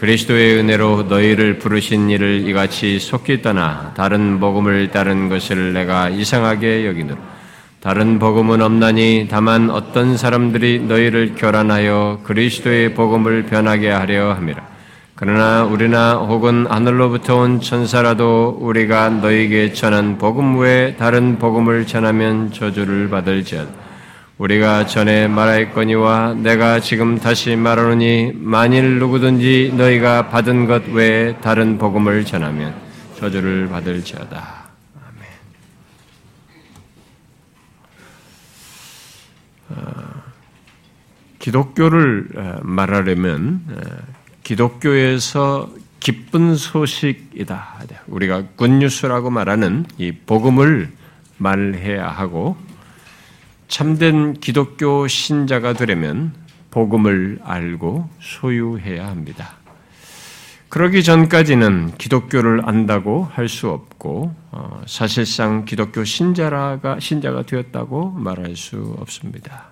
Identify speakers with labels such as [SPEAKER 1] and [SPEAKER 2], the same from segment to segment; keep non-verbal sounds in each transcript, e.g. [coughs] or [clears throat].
[SPEAKER 1] 그리스도의 은혜로 너희를 부르신 이를 이같이 속히 떠나 다른 복음을 따른 것을 내가 이상하게 여기노라. 다른 복음은 없나니 다만 어떤 사람들이 너희를 교란하여 그리스도의 복음을 변하게 하려 함이라. 그러나 우리나 혹은 하늘로부터 온 천사라도 우리가 너희에게 전한 복음 외에 다른 복음을 전하면 저주를 받을지어다. 우리가 전에 말하였거니와 내가 지금 다시 말하노니 만일 누구든지 너희가 받은 것 외에 다른 복음을 전하면 저주를 받을지어다. 아멘. 어, 기독교를 어, 말하려면 어, 기독교에서 기쁜 소식이다. 우리가 굿뉴스라고 말하는 이 복음을 말해야 하고 참된 기독교 신자가 되려면 복음을 알고 소유해야 합니다. 그러기 전까지는 기독교를 안다고 할 수 없고 어, 사실상 기독교 신자라가 신자가 되었다고 말할 수 없습니다.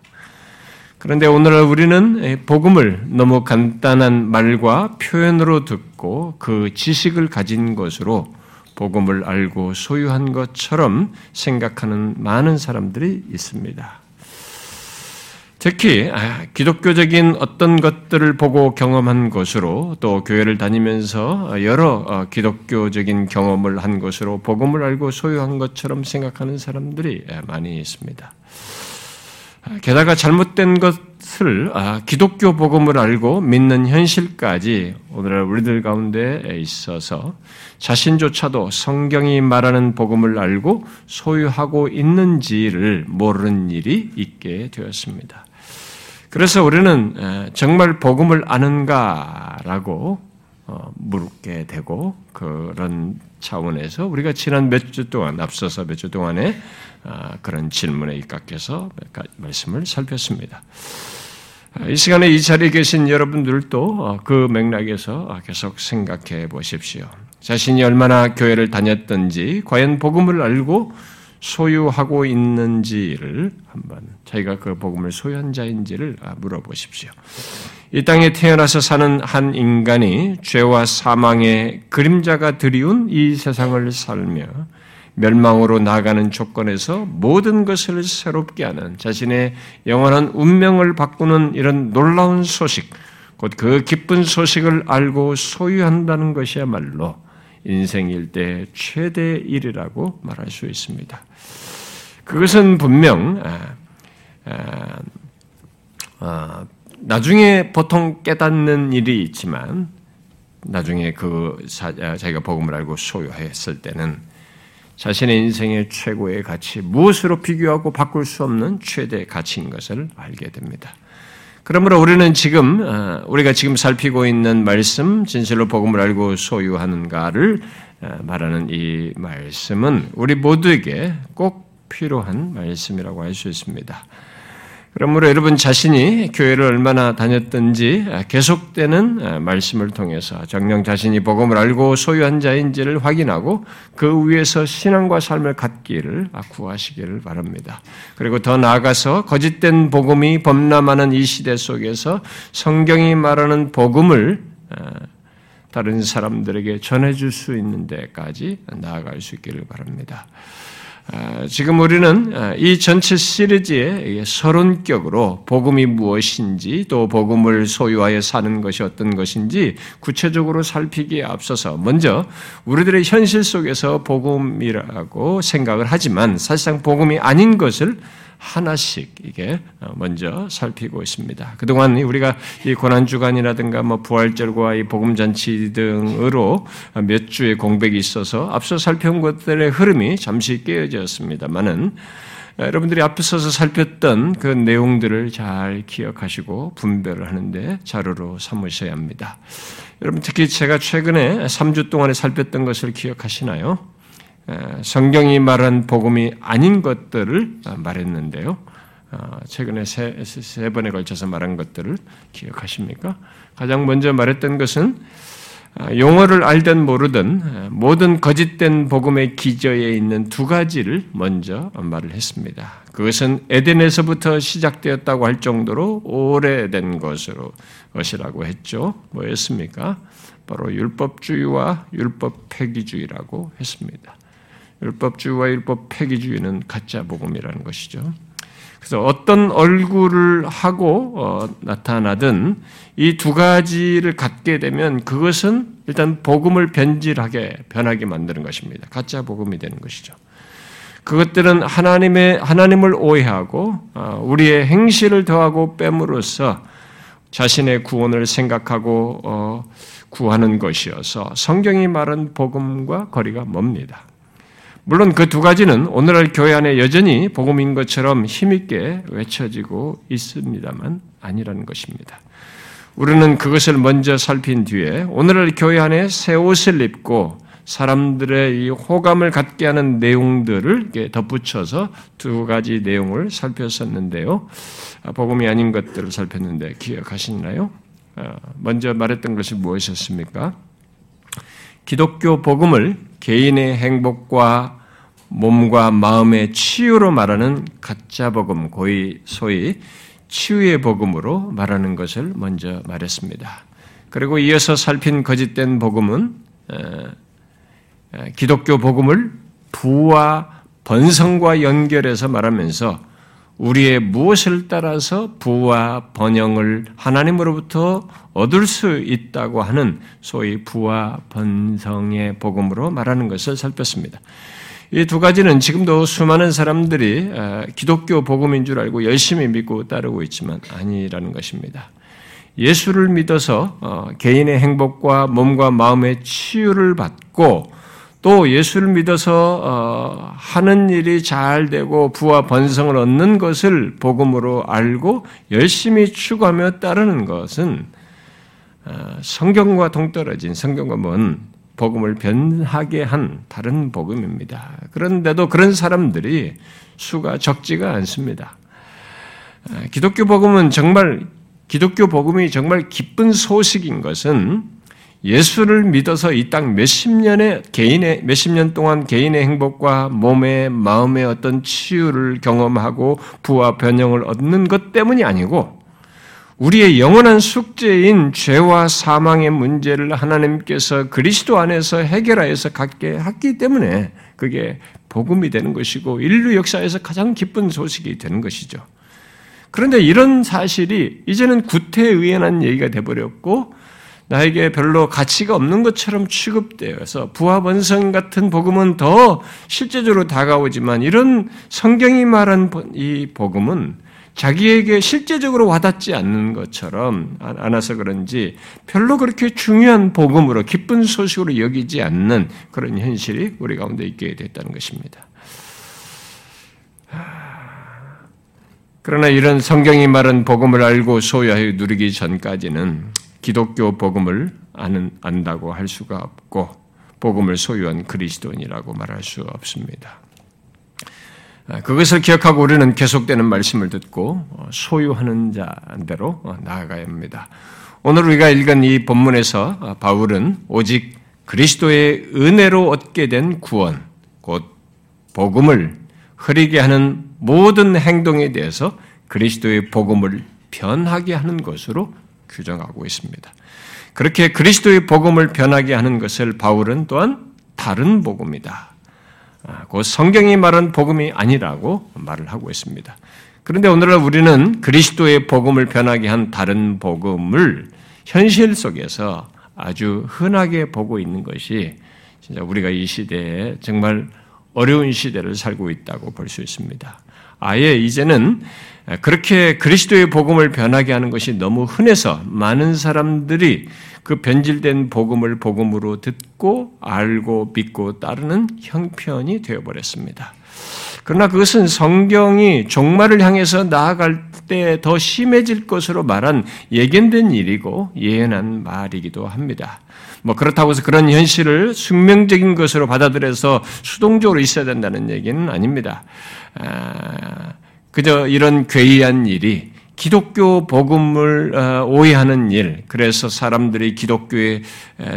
[SPEAKER 1] 그런데 오늘 우리는 복음을 너무 간단한 말과 표현으로 듣고 그 지식을 가진 것으로 복음을 알고 소유한 것처럼 생각하는 많은 사람들이 있습니다. 특히 아, 기독교적인 어떤 것들을 보고 경험한 것으로 또 교회를 다니면서 여러 어, 기독교적인 경험을 한 것으로 복음을 알고 소유한 것처럼 생각하는 사람들이 많이 있습니다. 아, 게다가 잘못된 것을 아, 기독교 복음을 알고 믿는 현실까지 오늘날 우리들 가운데 있어서 자신조차도 성경이 말하는 복음을 알고 소유하고 있는지를 모르는 일이 있게 되었습니다. 그래서 우리는 정말 복음을 아는가라고 어, 묻게 되고 그런 차원에서 우리가 지난 몇 주 동안 앞서서 몇 주 동안에 아, 그런 질문에 입각해서 말씀을 살폈습니다. 아, 이 시간에 이 자리에 계신 여러분들도 어, 그 맥락에서 계속 생각해 보십시오. 자신이 얼마나 교회를 다녔던지, 과연 복음을 알고 소유하고 있는지를 한번 자기가 그 복음을 소유한 자인지를 아, 물어보십시오. 이 땅에 태어나서 사는 한 인간이 죄와 사망의 그림자가 드리운 이 세상을 살며 멸망으로 나가는 조건에서 모든 것을 새롭게 하는 자신의 영원한 운명을 바꾸는 이런 놀라운 소식, 곧 그 기쁜 소식을 알고 소유한다는 것이야말로 인생 일대 최대 일이라고 말할 수 있습니다. 그것은 분명 아, 아, 아, 나중에 보통 깨닫는 일이 있지만 나중에 그 자기가 복음을 알고 소유했을 때는 자신의 인생의 최고의 가치, 무엇으로 비교하고 바꿀 수 없는 최대 가치인 것을 알게 됩니다. 그러므로 우리는 지금 어, 우리가 지금 살피고 있는 말씀 진실로 복음을 알고 소유하는가를 어, 말하는 이 말씀은 우리 모두에게 꼭 필요한 말씀이라고 할 수 있습니다. 그러므로 여러분 자신이 교회를 얼마나 다녔든지 계속되는 말씀을 통해서 정령 자신이 복음을 알고 소유한 자인지를 확인하고 그 위에서 신앙과 삶을 갖기를 구하시기를 바랍니다. 그리고 더 나아가서 거짓된 복음이 범람하는 이 시대 속에서 성경이 말하는 복음을 다른 사람들에게 전해줄 수 있는 데까지 나아갈 수 있기를 바랍니다. 아, 지금 우리는 아, 이 전체 시리즈의 서론격으로 복음이 무엇인지 또 복음을 소유하여 사는 것이 어떤 것인지 구체적으로 살피기에 앞서서 먼저 우리들의 현실 속에서 복음이라고 생각을 하지만 사실상 복음이 아닌 것을 하나씩 이게 먼저 살피고 있습니다. 그동안 우리가 이 고난 주간이라든가 뭐 부활절과 이 복음 잔치 등으로 몇 주의 공백이 있어서 앞서 살펴본 것들의 흐름이 잠시 깨어졌습니다만은 여러분들이 앞서서 살폈던 그 내용들을 잘 기억하시고 분별을 하는데 자료로 삼으셔야 합니다. 여러분 특히 제가 최근에 3주 동안에 살폈던 것을 기억하시나요? 성경이 말한 복음이 아닌 것들을 말했는데요. 어, 최근에 세, 세 번에 걸쳐서 말한 것들을 기억하십니까? 가장 먼저 말했던 것은 아, 용어를 알든 모르든 모든 거짓된 복음의 기저에 있는 두 가지를 먼저 말을 했습니다. 그것은 에덴에서부터 시작되었다고 할 정도로 오래된 것으로 것이라고 했죠. 뭐였습니까? 바로 율법주의와 율법 폐기주의라고 했습니다. 율법주의와 율법 폐기주의는 가짜 복음이라는 것이죠. 그래서 어떤 얼굴을 하고 어, 나타나든 이 두 가지를 갖게 되면 그것은 일단 복음을 변질하게 변하게 만드는 것입니다. 가짜 복음이 되는 것이죠. 그것들은 하나님의 하나님을 오해하고 어, 우리의 행실을 더하고 뺨으로써 자신의 구원을 생각하고 어, 구하는 것이어서 성경이 말한 복음과 거리가 멉니다. 물론 그 두 가지는 오늘날 교회 안에 여전히 복음인 것처럼 힘있게 외쳐지고 있습니다만 아니라는 것입니다. 우리는 그것을 먼저 살핀 뒤에 오늘날 교회 안에 새 옷을 입고 사람들의 이 호감을 갖게 하는 내용들을 덧붙여서 두 가지 내용을 살폈었는데요. 아, 복음이 아닌 것들을 살폈는데 기억하시나요? 아, 먼저 말했던 것이 무엇이었습니까? 기독교 복음을 개인의 행복과 몸과 마음의 치유로 말하는 가짜 복음, 고의 소위 치유의 복음으로 말하는 것을 먼저 말했습니다. 그리고 이어서 살핀 거짓된 복음은 기독교 복음을 부와 번성과 연결해서 말하면서 우리의 무엇을 따라서 부와 번영을 하나님으로부터 얻을 수 있다고 하는 소위 부와 번성의 복음으로 말하는 것을 살폈습니다. 이 두 가지는 지금도 수많은 사람들이 기독교 복음인 줄 알고 열심히 믿고 따르고 있지만 아니라는 것입니다. 예수를 믿어서 어, 개인의 행복과 몸과 마음의 치유를 받고 또 예수를 믿어서 어, 하는 일이 잘 되고 부와 번성을 얻는 것을 복음으로 알고 열심히 추구하며 따르는 것은 어, 성경과 동떨어진 성경과 먼 복음을 변하게 한 다른 복음입니다. 그런데도 그런 사람들이 수가 적지가 않습니다. 아, 기독교 복음은 정말 기독교 복음이 정말 기쁜 소식인 것은 예수를 믿어서 이 땅 몇십 년의 개인의 몇십 년 동안 개인의 행복과 몸의 마음의 어떤 치유를 경험하고 부와 변형을 얻는 것 때문이 아니고 우리의 영원한 숙제인 죄와 사망의 문제를 하나님께서 그리스도 안에서 해결하여서 갖게 했기 때문에 그게 복음이 되는 것이고 인류 역사에서 가장 기쁜 소식이 되는 것이죠. 그런데 이런 사실이 이제는 구태의연한 얘기가 돼버렸고 나에게 별로 가치가 없는 것처럼 취급되어서 부하번성 같은 복음은 더 실제적으로 다가오지만 이런 성경이 말한 이 복음은 자기에게 실제적으로 와닿지 않는 것처럼 않아서 그런지 별로 그렇게 중요한 복음으로 기쁜 소식으로 여기지 않는 그런 현실이 우리 가운데 있게 됐다는 것입니다. 그러나 이런 성경이 말한 복음을 알고 소유하여 누리기 전까지는 기독교 복음을 아는, 안다고 할 수가 없고 복음을 소유한 그리스도인이라고 말할 수 없습니다. 아, 그것을 기억하고 우리는 계속되는 말씀을 듣고 어, 소유하는 자대로 어, 나아가야 합니다. 오늘 우리가 읽은 이 본문에서 어, 바울은 오직 그리스도의 은혜로 얻게 된 구원, 곧 복음을 흐리게 하는 모든 행동에 대해서 그리스도의 복음을 변하게 하는 것으로 규정하고 있습니다. 그렇게 그리스도의 복음을 변하게 하는 것을 바울은 또한 다른 복음이다. 아, 그 성경이 말한 복음이 아니라고 말을 하고 있습니다. 그런데 오늘날 우리는 그리스도의 복음을 변하게 한 다른 복음을 현실 속에서 아주 흔하게 보고 있는 것이 진짜 우리가 이 시대에 정말 어려운 시대를 살고 있다고 볼 수 있습니다. 아예 이제는 그렇게 그리스도의 복음을 변하게 하는 것이 너무 흔해서 많은 사람들이 그 변질된 복음을 복음으로 듣고 알고 믿고 따르는 형편이 되어버렸습니다. 그러나 그것은 성경이 종말을 향해서 나아갈 때 더 심해질 것으로 말한 예견된 일이고 예언한 말이기도 합니다. 뭐 그렇다고 해서 그런 현실을 숙명적인 것으로 받아들여서 수동적으로 있어야 된다는 얘기는 아닙니다. 아, 그저 이런 괴이한 일이 기독교 복음을 어, 오해하는 일, 그래서 사람들이 기독교에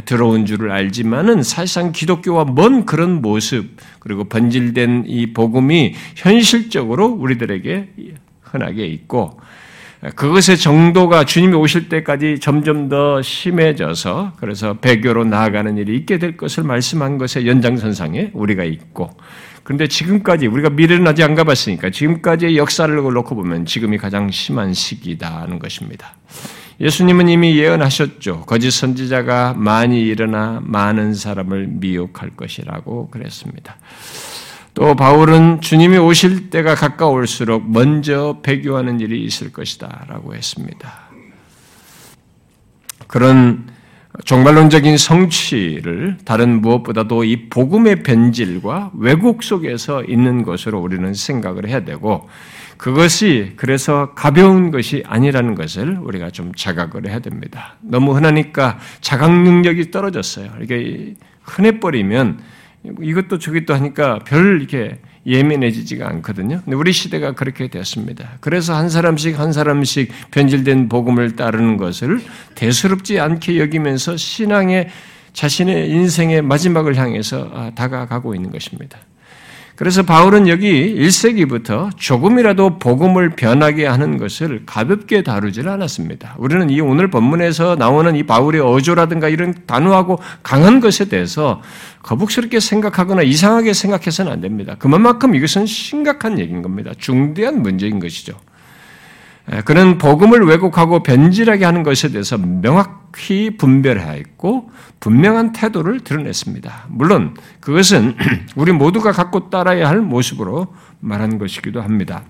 [SPEAKER 1] 들어온 줄을 알지만은 사실상 기독교와 먼 그런 모습, 그리고 번질된 이 복음이 현실적으로 우리들에게 흔하게 있고, 그것의 정도가 주님이 오실 때까지 점점 더 심해져서 그래서 배교로 나아가는 일이 있게 될 것을 말씀한 것의 연장선상에 우리가 있고 그런데 지금까지 우리가 미래는 아직 안 가봤으니까 지금까지의 역사를 놓고 보면 지금이 가장 심한 시기다는 것입니다. 예수님은 이미 예언하셨죠. 거짓 선지자가 많이 일어나 많은 사람을 미혹할 것이라고 그랬습니다. 또 바울은 주님이 오실 때가 가까울수록 먼저 배교하는 일이 있을 것이다 라고 했습니다. 그런 종말론적인 성취를 다른 무엇보다도 이 복음의 변질과 왜곡 속에서 있는 것으로 우리는 생각을 해야 되고 그것이 그래서 가벼운 것이 아니라는 것을 우리가 좀 자각을 해야 됩니다. 너무 흔하니까 자각 능력이 떨어졌어요. 이게 흔해버리면 이것도 저것도 하니까 별 이렇게 예민해지지가 않거든요. 근데 우리 시대가 그렇게 됐습니다. 그래서 한 사람씩 한 사람씩 변질된 복음을 따르는 것을 대수롭지 않게 여기면서 신앙의 자신의 인생의 마지막을 향해서 아, 다가가고 있는 것입니다. 그래서 바울은 여기 1세기부터 조금이라도 복음을 변하게 하는 것을 가볍게 다루질 않았습니다. 우리는 이 오늘 본문에서 나오는 이 바울의 어조라든가 이런 단호하고 강한 것에 대해서 거북스럽게 생각하거나 이상하게 생각해서는 안 됩니다. 그만큼 이것은 심각한 얘기인 겁니다. 중대한 문제인 것이죠. 그는 복음을 왜곡하고 변질하게 하는 것에 대해서 명확히 분별하였고 분명한 태도를 드러냈습니다. 물론 그것은 [clears throat] 우리 모두가 갖고 따라야 할 모습으로 말한 것이기도 합니다.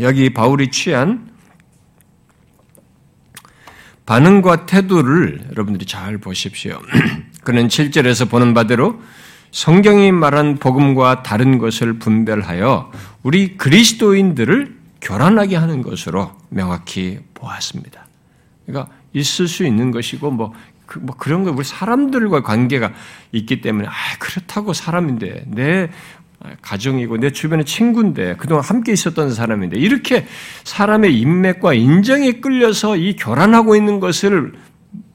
[SPEAKER 1] 여기 바울이 취한 반응과 태도를 여러분들이 잘 보십시오. [clears throat] 그는 7절에서 보는 바대로 성경이 말한 복음과 다른 것을 분별하여 우리 그리스도인들을 교란하게 하는 것으로 명확히 보았습니다. 그러니까 있을 수 있는 것이고 뭐, 그, 뭐 그런 거 우리 사람들과 관계가 있기 때문에 아 그렇다고 사람인데 내 가정이고 내 주변의 친구인데 그동안 함께 있었던 사람인데 이렇게 사람의 인맥과 인정에 끌려서 이 교란하고 있는 것을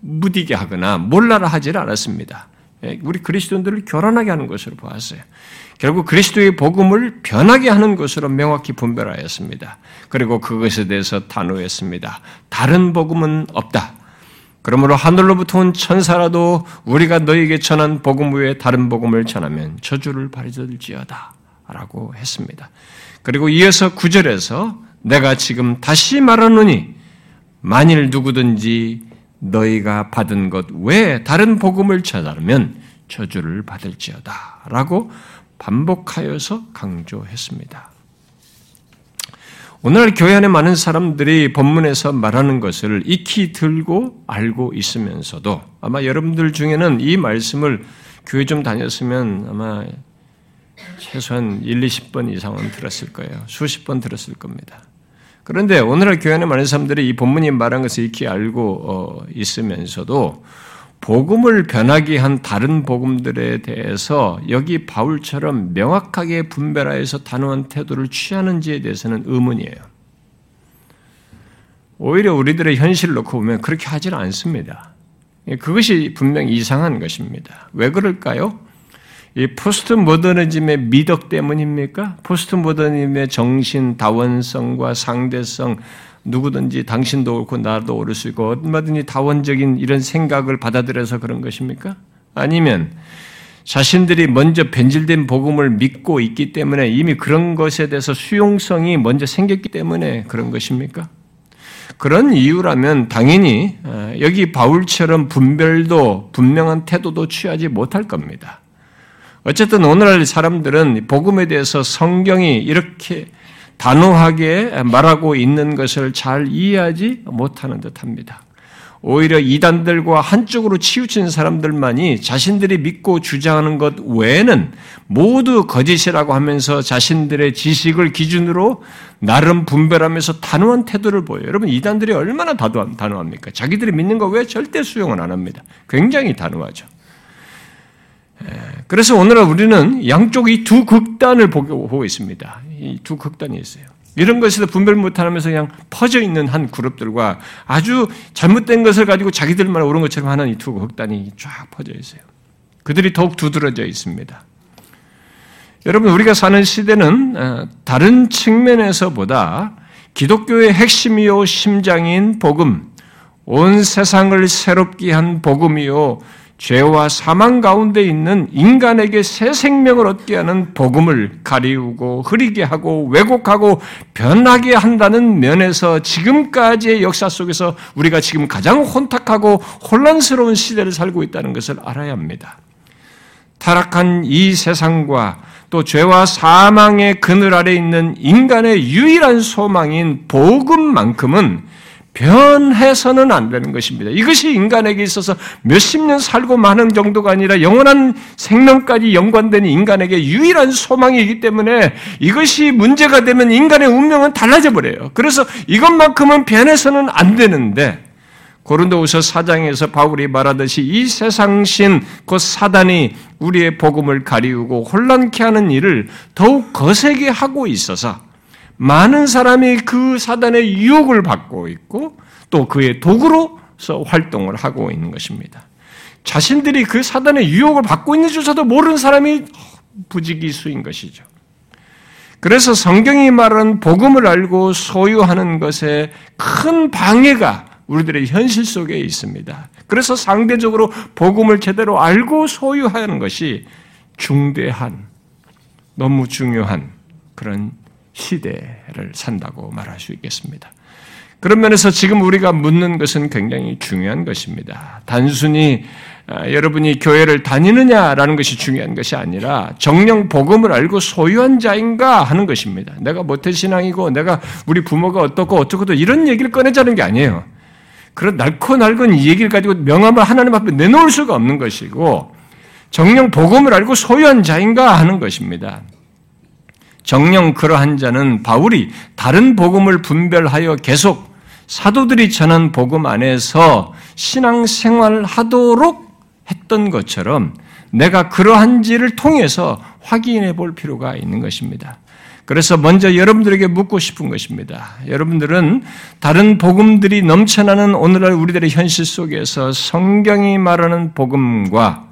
[SPEAKER 1] 무디게 하거나 몰라라 하지를 않았습니다. 예, 우리 그리스도인들을 교란하게 하는 것으로 보았어요. 결국 그리스도의 복음을 변하게 하는 것으로 명확히 분별하였습니다. 그리고 그것에 대해서 단호했습니다. 다른 복음은 없다. 그러므로 하늘로부터 온 천사라도 우리가 너에게 전한 복음 외에 다른 복음을 전하면 저주를 받을지어다. 라고 했습니다. 그리고 이어서 구절에서 내가 지금 다시 말하노니 만일 누구든지 너희가 받은 것 외에 다른 복음을 전하면 저주를 받을지어다. 라고 반복하여서 강조했습니다. 오늘 교회 안에 많은 사람들이 본문에서 말하는 것을 익히 들고 알고 있으면서도 아마 여러분들 중에는 이 말씀을 교회 좀 다녔으면 아마 최소한 1, 20번 이상은 들었을 거예요. 수십 번 들었을 겁니다. 그런데 오늘날 교회 안에 많은 사람들이 이 본문이 말한 것을 익히 알고 어, 있으면서도 복음을 변하게 한 다른 복음들에 대해서 여기 바울처럼 명확하게 분별하여서 단호한 태도를 취하는지에 대해서는 의문이에요. 오히려 우리들의 현실을 놓고 보면 그렇게 하지는 않습니다. 그것이 분명히 이상한 것입니다. 왜 그럴까요? 이 포스트 모더니즘의 미덕 때문입니까? 포스트 모더니즘의 정신, 다원성과 상대성, 누구든지 당신도 옳고 나도 옳을 수 있고 얼마든지 다원적인 이런 생각을 받아들여서 그런 것입니까? 아니면 자신들이 먼저 변질된 복음을 믿고 있기 때문에 이미 그런 것에 대해서 수용성이 먼저 생겼기 때문에 그런 것입니까? 그런 이유라면 당연히 어, 여기 바울처럼 분별도 분명한 태도도 취하지 못할 겁니다. 어쨌든 오늘날 사람들은 복음에 대해서 성경이 이렇게 단호하게 말하고 있는 것을 잘 이해하지 못하는 듯 합니다. 오히려 이단들과 한쪽으로 치우친 사람들만이 자신들이 믿고 주장하는 것 외에는 모두 거짓이라고 하면서 자신들의 지식을 기준으로 나름 분별하면서 단호한 태도를 보여요. 여러분, 이단들이 얼마나 단호합니까? 자기들이 믿는 거 왜 절대 수용을 안 합니다. 굉장히 단호하죠. 그래서 오늘 우리는 양쪽 이 두 극단을 보고 있습니다. 이두 극단이 있어요. 이런 것에서 분별 못하면서 그냥 퍼져 있는 한 그룹들과 아주 잘못된 것을 가지고 자기들만 옳은 것처럼 하는 이 두 극단이 쫙 퍼져 있어요. 그들이 더욱 두드러져 있습니다. 여러분, 우리가 사는 시대는 어, 다른 측면에서보다 기독교의 핵심이요 심장인 복음, 온 세상을 새롭게 한 복음이요 죄와 사망 가운데 있는 인간에게 새 생명을 얻게 하는 복음을 가리우고 흐리게 하고 왜곡하고 변하게 한다는 면에서 지금까지의 역사 속에서 우리가 지금 가장 혼탁하고 혼란스러운 시대를 살고 있다는 것을 알아야 합니다. 타락한 이 세상과 또 죄와 사망의 그늘 아래 있는 인간의 유일한 소망인 복음만큼은 변해서는 안 되는 것입니다. 이것이 인간에게 있어서 몇십 년 살고 마는 정도가 아니라 영원한 생명까지 연관된 인간에게 유일한 소망이기 때문에 이것이 문제가 되면 인간의 운명은 달라져 버려요. 그래서 이것만큼은 변해서는 안 되는데 고린도후서 4장에서 바울이 말하듯이 이 세상신 곧 사단이 우리의 복음을 가리우고 혼란케 하는 일을 더욱 거세게 하고 있어서 많은 사람이 그 사단의 유혹을 받고 있고 또 그의 도구로서 활동을 하고 있는 것입니다. 자신들이 그 사단의 유혹을 받고 있는 줄서도 모르는 사람이 부지기수인 것이죠. 그래서 성경이 말하는 복음을 알고 소유하는 것에 큰 방해가 우리들의 현실 속에 있습니다. 그래서 상대적으로 복음을 제대로 알고 소유하는 것이 중대한, 너무 중요한 그런 시대를 산다고 말할 수 있겠습니다. 그런 면에서 지금 우리가 묻는 것은 굉장히 중요한 것입니다. 단순히 아, 여러분이 교회를 다니느냐라는 것이 중요한 것이 아니라 정령 복음을 알고 소유한 자인가 하는 것입니다. 내가 모태 신앙이고 내가 우리 부모가 어떻고 어떻고도 이런 얘기를 꺼내자는 게 아니에요. 그런 날코 낡은 이 얘기를 가지고 명함을 하나님 앞에 내놓을 수가 없는 것이고 정령 복음을 알고 소유한 자인가 하는 것입니다. 정령 그러한 자는 바울이 다른 복음을 분별하여 계속 사도들이 전한 복음 안에서 신앙생활 하도록 했던 것처럼 내가 그러한지를 통해서 확인해 볼 필요가 있는 것입니다. 그래서 먼저 여러분들에게 묻고 싶은 것입니다. 여러분들은 다른 복음들이 넘쳐나는 오늘날 우리들의 현실 속에서 성경이 말하는 복음과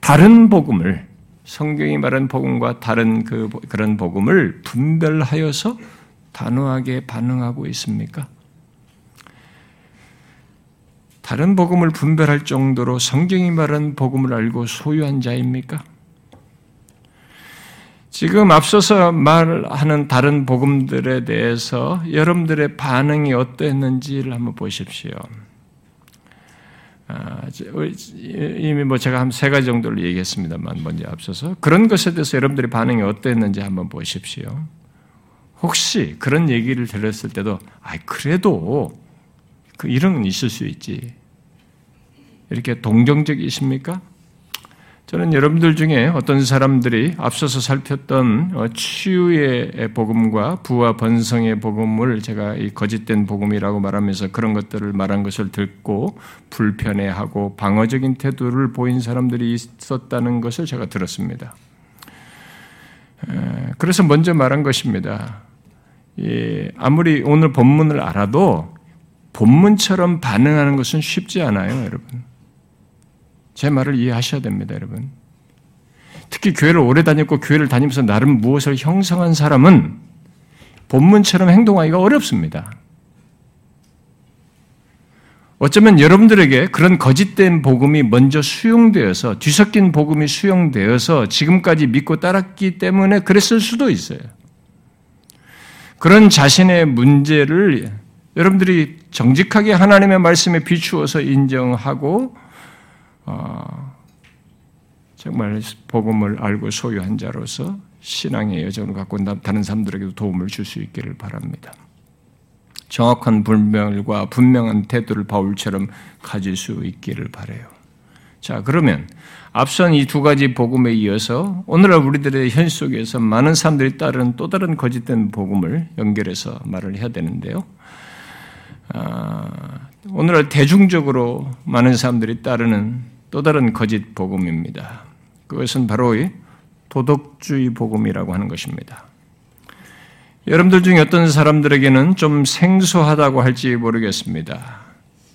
[SPEAKER 1] 다른 복음을 성경이 말하는 복음과 다른 그 그런 복음을 분별하여서 단호하게 반응하고 있습니까? 다른 복음을 분별할 정도로 성경이 말하는 복음을 알고 소유한 자입니까? 지금 앞서서 말하는 다른 복음들에 대해서 여러분들의 반응이 어땠는지를 한번 보십시오. 아, 이미 뭐 제가 한 세 가지 정도를 얘기했습니다만 먼저 앞서서 그런 것에 대해서 여러분들의 반응이 어땠는지 한번 보십시오. 혹시 그런 얘기를 들었을 때도 아 그래도 그 이런 있을 수 있지 이렇게 동정적이십니까? 저는 여러분들 중에 어떤 사람들이 앞서서 살폈던 어, 치유의 복음과 부와 번성의 복음을 제가 이 거짓된 복음이라고 말하면서 그런 것들을 말한 것을 듣고 불편해하고 방어적인 태도를 보인 사람들이 있었다는 것을 제가 들었습니다. 그래서 먼저 말한 것입니다. 아무리 오늘 본문을 알아도 본문처럼 반응하는 것은 쉽지 않아요, 여러분. 제 말을 이해하셔야 됩니다, 여러분. 특히 교회를 오래 다녔고 교회를 다니면서 나름 무엇을 형성한 사람은 본문처럼 행동하기가 어렵습니다. 어쩌면 여러분들에게 그런 거짓된 복음이 먼저 수용되어서 뒤섞인 복음이 수용되어서 지금까지 믿고 따랐기 때문에 그랬을 수도 있어요. 그런 자신의 문제를 여러분들이 정직하게 하나님의 말씀에 비추어서 인정하고 어, 정말 복음을 알고 소유한 자로서 신앙의 여정을 갖고 다른 사람들에게도 도움을 줄 수 있기를 바랍니다. 정확한 분별과 분명한 태도를 바울처럼 가질 수 있기를 바래요. 자, 그러면 앞선 이 두 가지 복음에 이어서 오늘날 우리들의 현 속에서 많은 사람들이 따르는 또 다른 거짓된 복음을 연결해서 말을 해야 되는데요. 아, 오늘날 대중적으로 많은 사람들이 따르는 또 다른 거짓 복음입니다. 그것은 바로 도덕주의 복음이라고 하는 것입니다. 여러분들 중에 어떤 사람들에게는 좀 생소하다고 할지 모르겠습니다.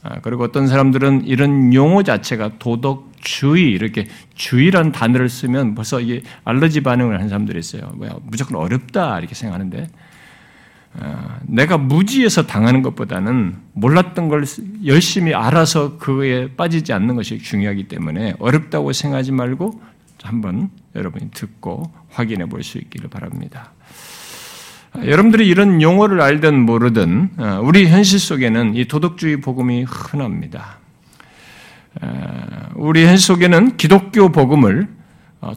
[SPEAKER 1] 아, 그리고 어떤 사람들은 이런 용어 자체가 도덕주의 이렇게 주의란 단어를 쓰면 벌써 이게 알러지 반응을 하는 사람들이 있어요. 뭐야 무조건 어렵다 이렇게 생각하는데 어, 내가 무지해서 당하는 것보다는 몰랐던 걸 열심히 알아서 그에 빠지지 않는 것이 중요하기 때문에 어렵다고 생각하지 말고 한번 여러분이 듣고 확인해 볼 수 있기를 바랍니다. 여러분들이 이런 용어를 알든 모르든 어, 우리 현실 속에는 이 도덕주의 복음이 흔합니다. 어, 우리 현실 속에는 기독교 복음을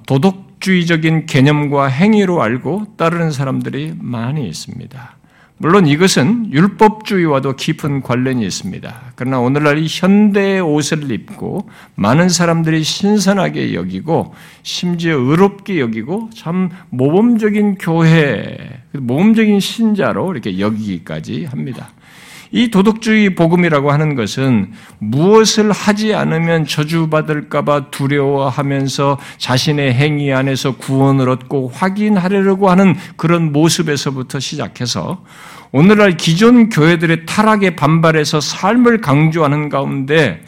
[SPEAKER 1] 도덕주의적인 개념과 행위로 알고 따르는 사람들이 많이 있습니다. 물론 이것은 율법주의와도 깊은 관련이 있습니다. 그러나 오늘날 이 현대의 옷을 입고 많은 사람들이 신선하게 여기고 심지어 의롭게 여기고 참 모범적인 교회, 모범적인 신자로 이렇게 여기기까지 합니다. 이 도덕주의 복음이라고 하는 것은 무엇을 하지 않으면 저주받을까봐 두려워하면서 자신의 행위 안에서 구원을 얻고 확인하려고 하는 그런 모습에서부터 시작해서 오늘날 기존 교회들의 타락에 반발해서 삶을 강조하는 가운데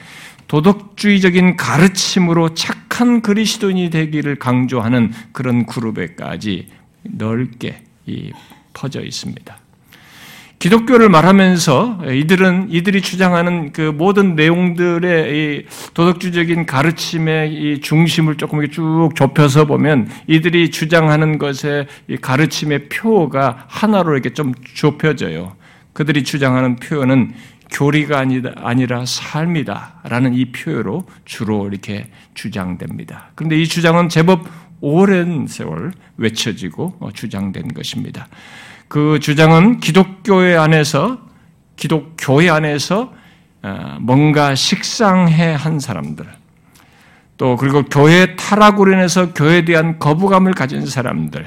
[SPEAKER 1] 도덕주의적인 가르침으로 착한 그리스도인이 되기를 강조하는 그런 그룹에까지 넓게 퍼져 있습니다. 기독교를 말하면서 이들은 이들이 주장하는 그 모든 내용들의 도덕주적인 가르침의 이 중심을 조금 쭉 좁혀서 보면 이들이 주장하는 것의 가르침의 표가 하나로 이렇게 좀 좁혀져요. 그들이 주장하는 표현은 교리가 아니다, 아니라 삶이다 라는 이 표현으로 주로 이렇게 주장됩니다. 그런데 이 주장은 제법 오랜 세월 외쳐지고 주장된 것입니다. 그 주장은 기독교회 안에서 기독교회 안에서 어, 뭔가 식상해 한 사람들, 또 그리고 교회 타락으로 인해서 교회에 대한 거부감을 가진 사람들,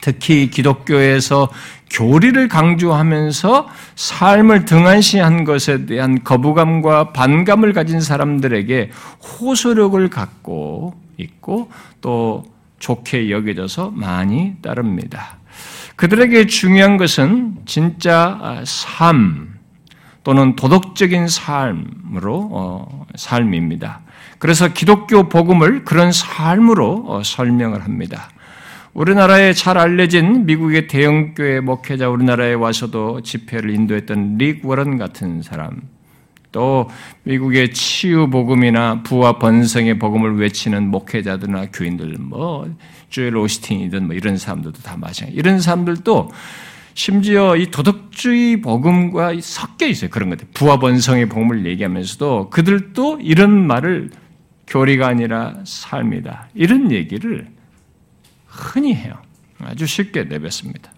[SPEAKER 1] 특히 기독교에서 교리를 강조하면서 삶을 등한시한 것에 대한 거부감과 반감을 가진 사람들에게 호소력을 갖고 있고 또 좋게 여겨져서 많이 따릅니다. 그들에게 중요한 것은 진짜 아, 삶 또는 도덕적인 삶으로 어, 삶입니다. 그래서 기독교 복음을 그런 삶으로 어, 설명을 합니다. 우리나라에 잘 알려진 미국의 대형교회 목회자 우리나라에 와서도 집회를 인도했던 릭 워런 같은 사람, 또 미국의 치유 복음이나 부와 번성의 복음을 외치는 목회자들이나 교인들, 뭐 주엘 오스틴이든 뭐 이런 사람들도 다 마찬가지. 이런 사람들도 심지어 이 도덕주의 복음과 섞여 있어요. 그런 것들. 부와 번성의 복음을 얘기하면서도 그들도 이런 말을 교리가 아니라 삶이다. 이런 얘기를 흔히 해요. 아주 쉽게 내뱉습니다.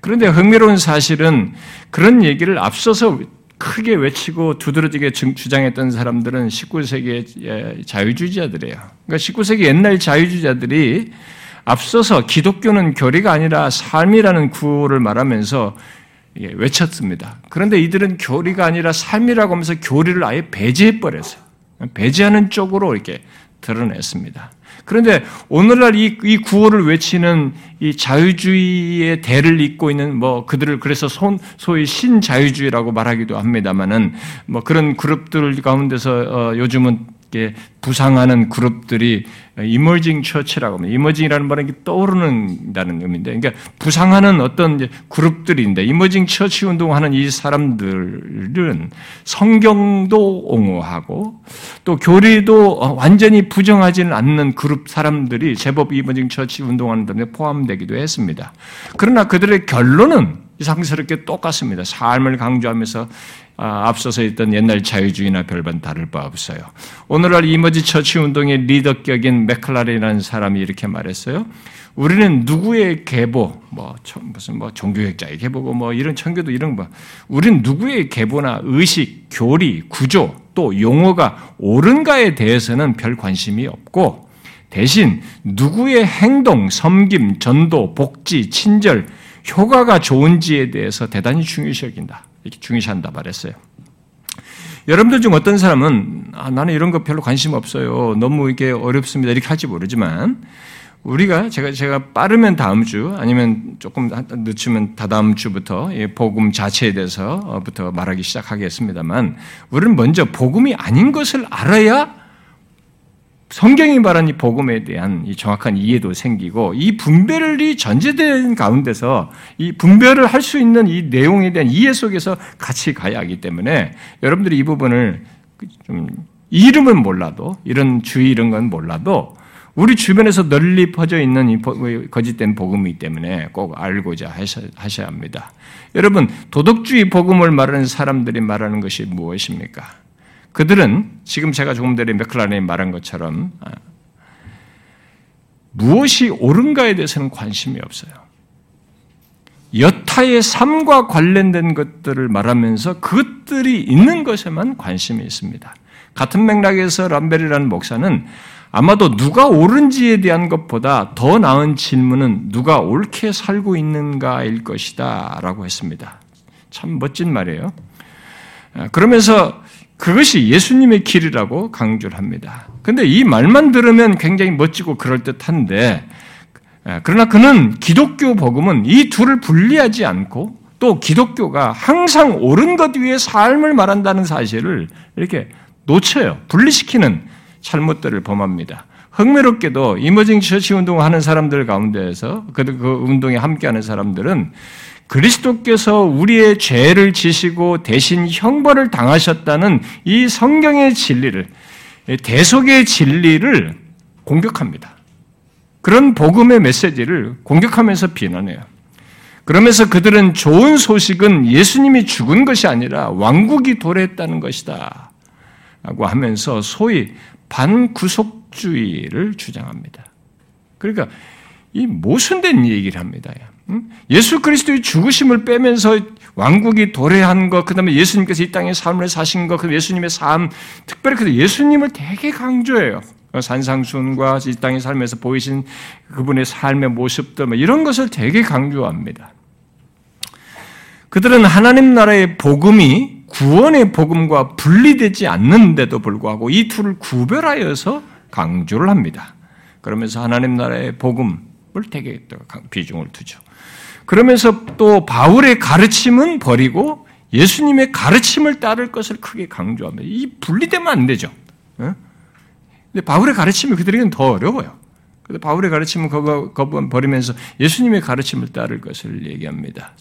[SPEAKER 1] 그런데 흥미로운 사실은 그런 얘기를 앞서서 크게 외치고 두드러지게 주장했던 사람들은 19세기의 자유주의자들이에요. 그러니까 19세기 옛날 자유주의자들이 앞서서 기독교는 교리가 아니라 삶이라는 구호를 말하면서 외쳤습니다. 그런데 이들은 교리가 아니라 삶이라고 하면서 교리를 아예 배제해버렸어요. 배제하는 쪽으로 이렇게 드러냈습니다. 그런데 오늘날 이, 이 구호를 외치는 이 자유주의의 대를 잇고 있는 뭐 그들을 그래서 손, 소위 신자유주의라고 말하기도 합니다만은 뭐 그런 그룹들 가운데서 어, 요즘은 부상하는 그룹들이 emerging church라고 합니다. emerging이라는 말은 떠오르는다는 의미인데, 그러니까 부상하는 어떤 그룹들인데, emerging church 운동하는 이 사람들은 성경도 옹호하고 또 교리도 완전히 부정하지는 않는 그룹 사람들이 제법 emerging church 운동하는 데 포함되기도 했습니다. 그러나 그들의 결론은 이상스럽게 똑같습니다. 삶을 강조하면서 아, 앞서서 있던 옛날 자유주의나 별반 다를 바 없어요. 오늘날 이머지 처치 운동의 리더격인 맥클라렌이라는 사람이 이렇게 말했어요. 우리는 누구의 계보, 뭐 무슨 뭐 종교학자의 계보고 뭐 이런 청교도 이런 거, 우리는 누구의 계보나 의식, 교리, 구조 또 용어가 옳은가에 대해서는 별 관심이 없고 대신 누구의 행동, 섬김, 전도, 복지, 친절, 효과가 좋은지에 대해서 대단히 중요시 여긴다. 이렇게 중요시한다 말했어요. 여러분들 중 어떤 사람은 아, 나는 이런 거 별로 관심 없어요. 너무 이게 어렵습니다. 이렇게 할지 모르지만 우리가 제가 제가 빠르면 다음 주 아니면 조금 늦추면 다다음 주부터 복음 자체에 대해서부터 말하기 시작하겠습니다만 우리는 먼저 복음이 아닌 것을 알아야 성경이 말한 이 복음에 대한 이 정확한 이해도 생기고 이 분별이 전제된 가운데서 이 분별을 할 수 있는 이 내용에 대한 이해 속에서 같이 가야 하기 때문에 여러분들이 이 부분을 좀 이름은 몰라도 이런 주의 이런 건 몰라도 우리 주변에서 널리 퍼져 있는 이 거짓된 복음이기 때문에 꼭 알고자 하셔야 합니다. 여러분 도덕주의 복음을 말하는 사람들이 말하는 것이 무엇입니까? 그들은 지금 제가 조금 전에 맥클라렌이 말한 것처럼 아, 무엇이 옳은가에 대해서는 관심이 없어요. 여타의 삶과 관련된 것들을 말하면서 그것들이 있는 것에만 관심이 있습니다. 같은 맥락에서 람벨이라는 목사는 아마도 누가 옳은지에 대한 것보다 더 나은 질문은 누가 옳게 살고 있는가일 것이다 라고 했습니다. 참 멋진 말이에요. 아, 그러면서 그것이 예수님의 길이라고 강조를 합니다. 근데 이 말만 들으면 굉장히 멋지고 그럴듯한데, 예, 그러나 그는 기독교 복음은 이 둘을 분리하지 않고 또 기독교가 항상 옳은 것 위에 삶을 말한다는 사실을 이렇게 놓쳐요. 분리시키는 잘못들을 범합니다. 흥미롭게도 이머징 처치 운동을 하는 사람들 가운데에서 그, 그 운동에 함께하는 사람들은 그리스도께서 우리의 죄를 지시고 대신 형벌을 당하셨다는 이 성경의 진리를, 대속의 진리를 공격합니다. 그런 복음의 메시지를 공격하면서 비난해요. 그러면서 그들은 좋은 소식은 예수님이 죽은 것이 아니라 왕국이 도래했다는 것이다. 라고 하면서 소위 반구속주의를 주장합니다. 그러니까 이 모순된 얘기를 합니다. 예수 그리스도의 죽으심을 빼면서 왕국이 도래한 것, 그 다음에 예수님께서 이 땅에 삶을 사신 것, 그 예수님의 삶, 특별히 그 예수님을 되게 강조해요. 산상순과 이 땅의 삶에서 보이신 그분의 삶의 모습들, 뭐 이런 것을 되게 강조합니다. 그들은 하나님 나라의 복음이 구원의 복음과 분리되지 않는데도 불구하고 이 둘을 구별하여서 강조를 합니다. 그러면서 하나님 나라의 복음을 되게 비중을 두죠. 그러면서 또 바울의 가르침은 버리고 예수님의 가르침을 따를 것을 크게 강조합니다. 이 분리되면 안 되죠. 어? 근데 바울의 가르침이 그들에게는 더 어려워요. 근데 바울의 가르침은 거부, 버리면서 예수님의 가르침을 따를 것을 얘기합니다.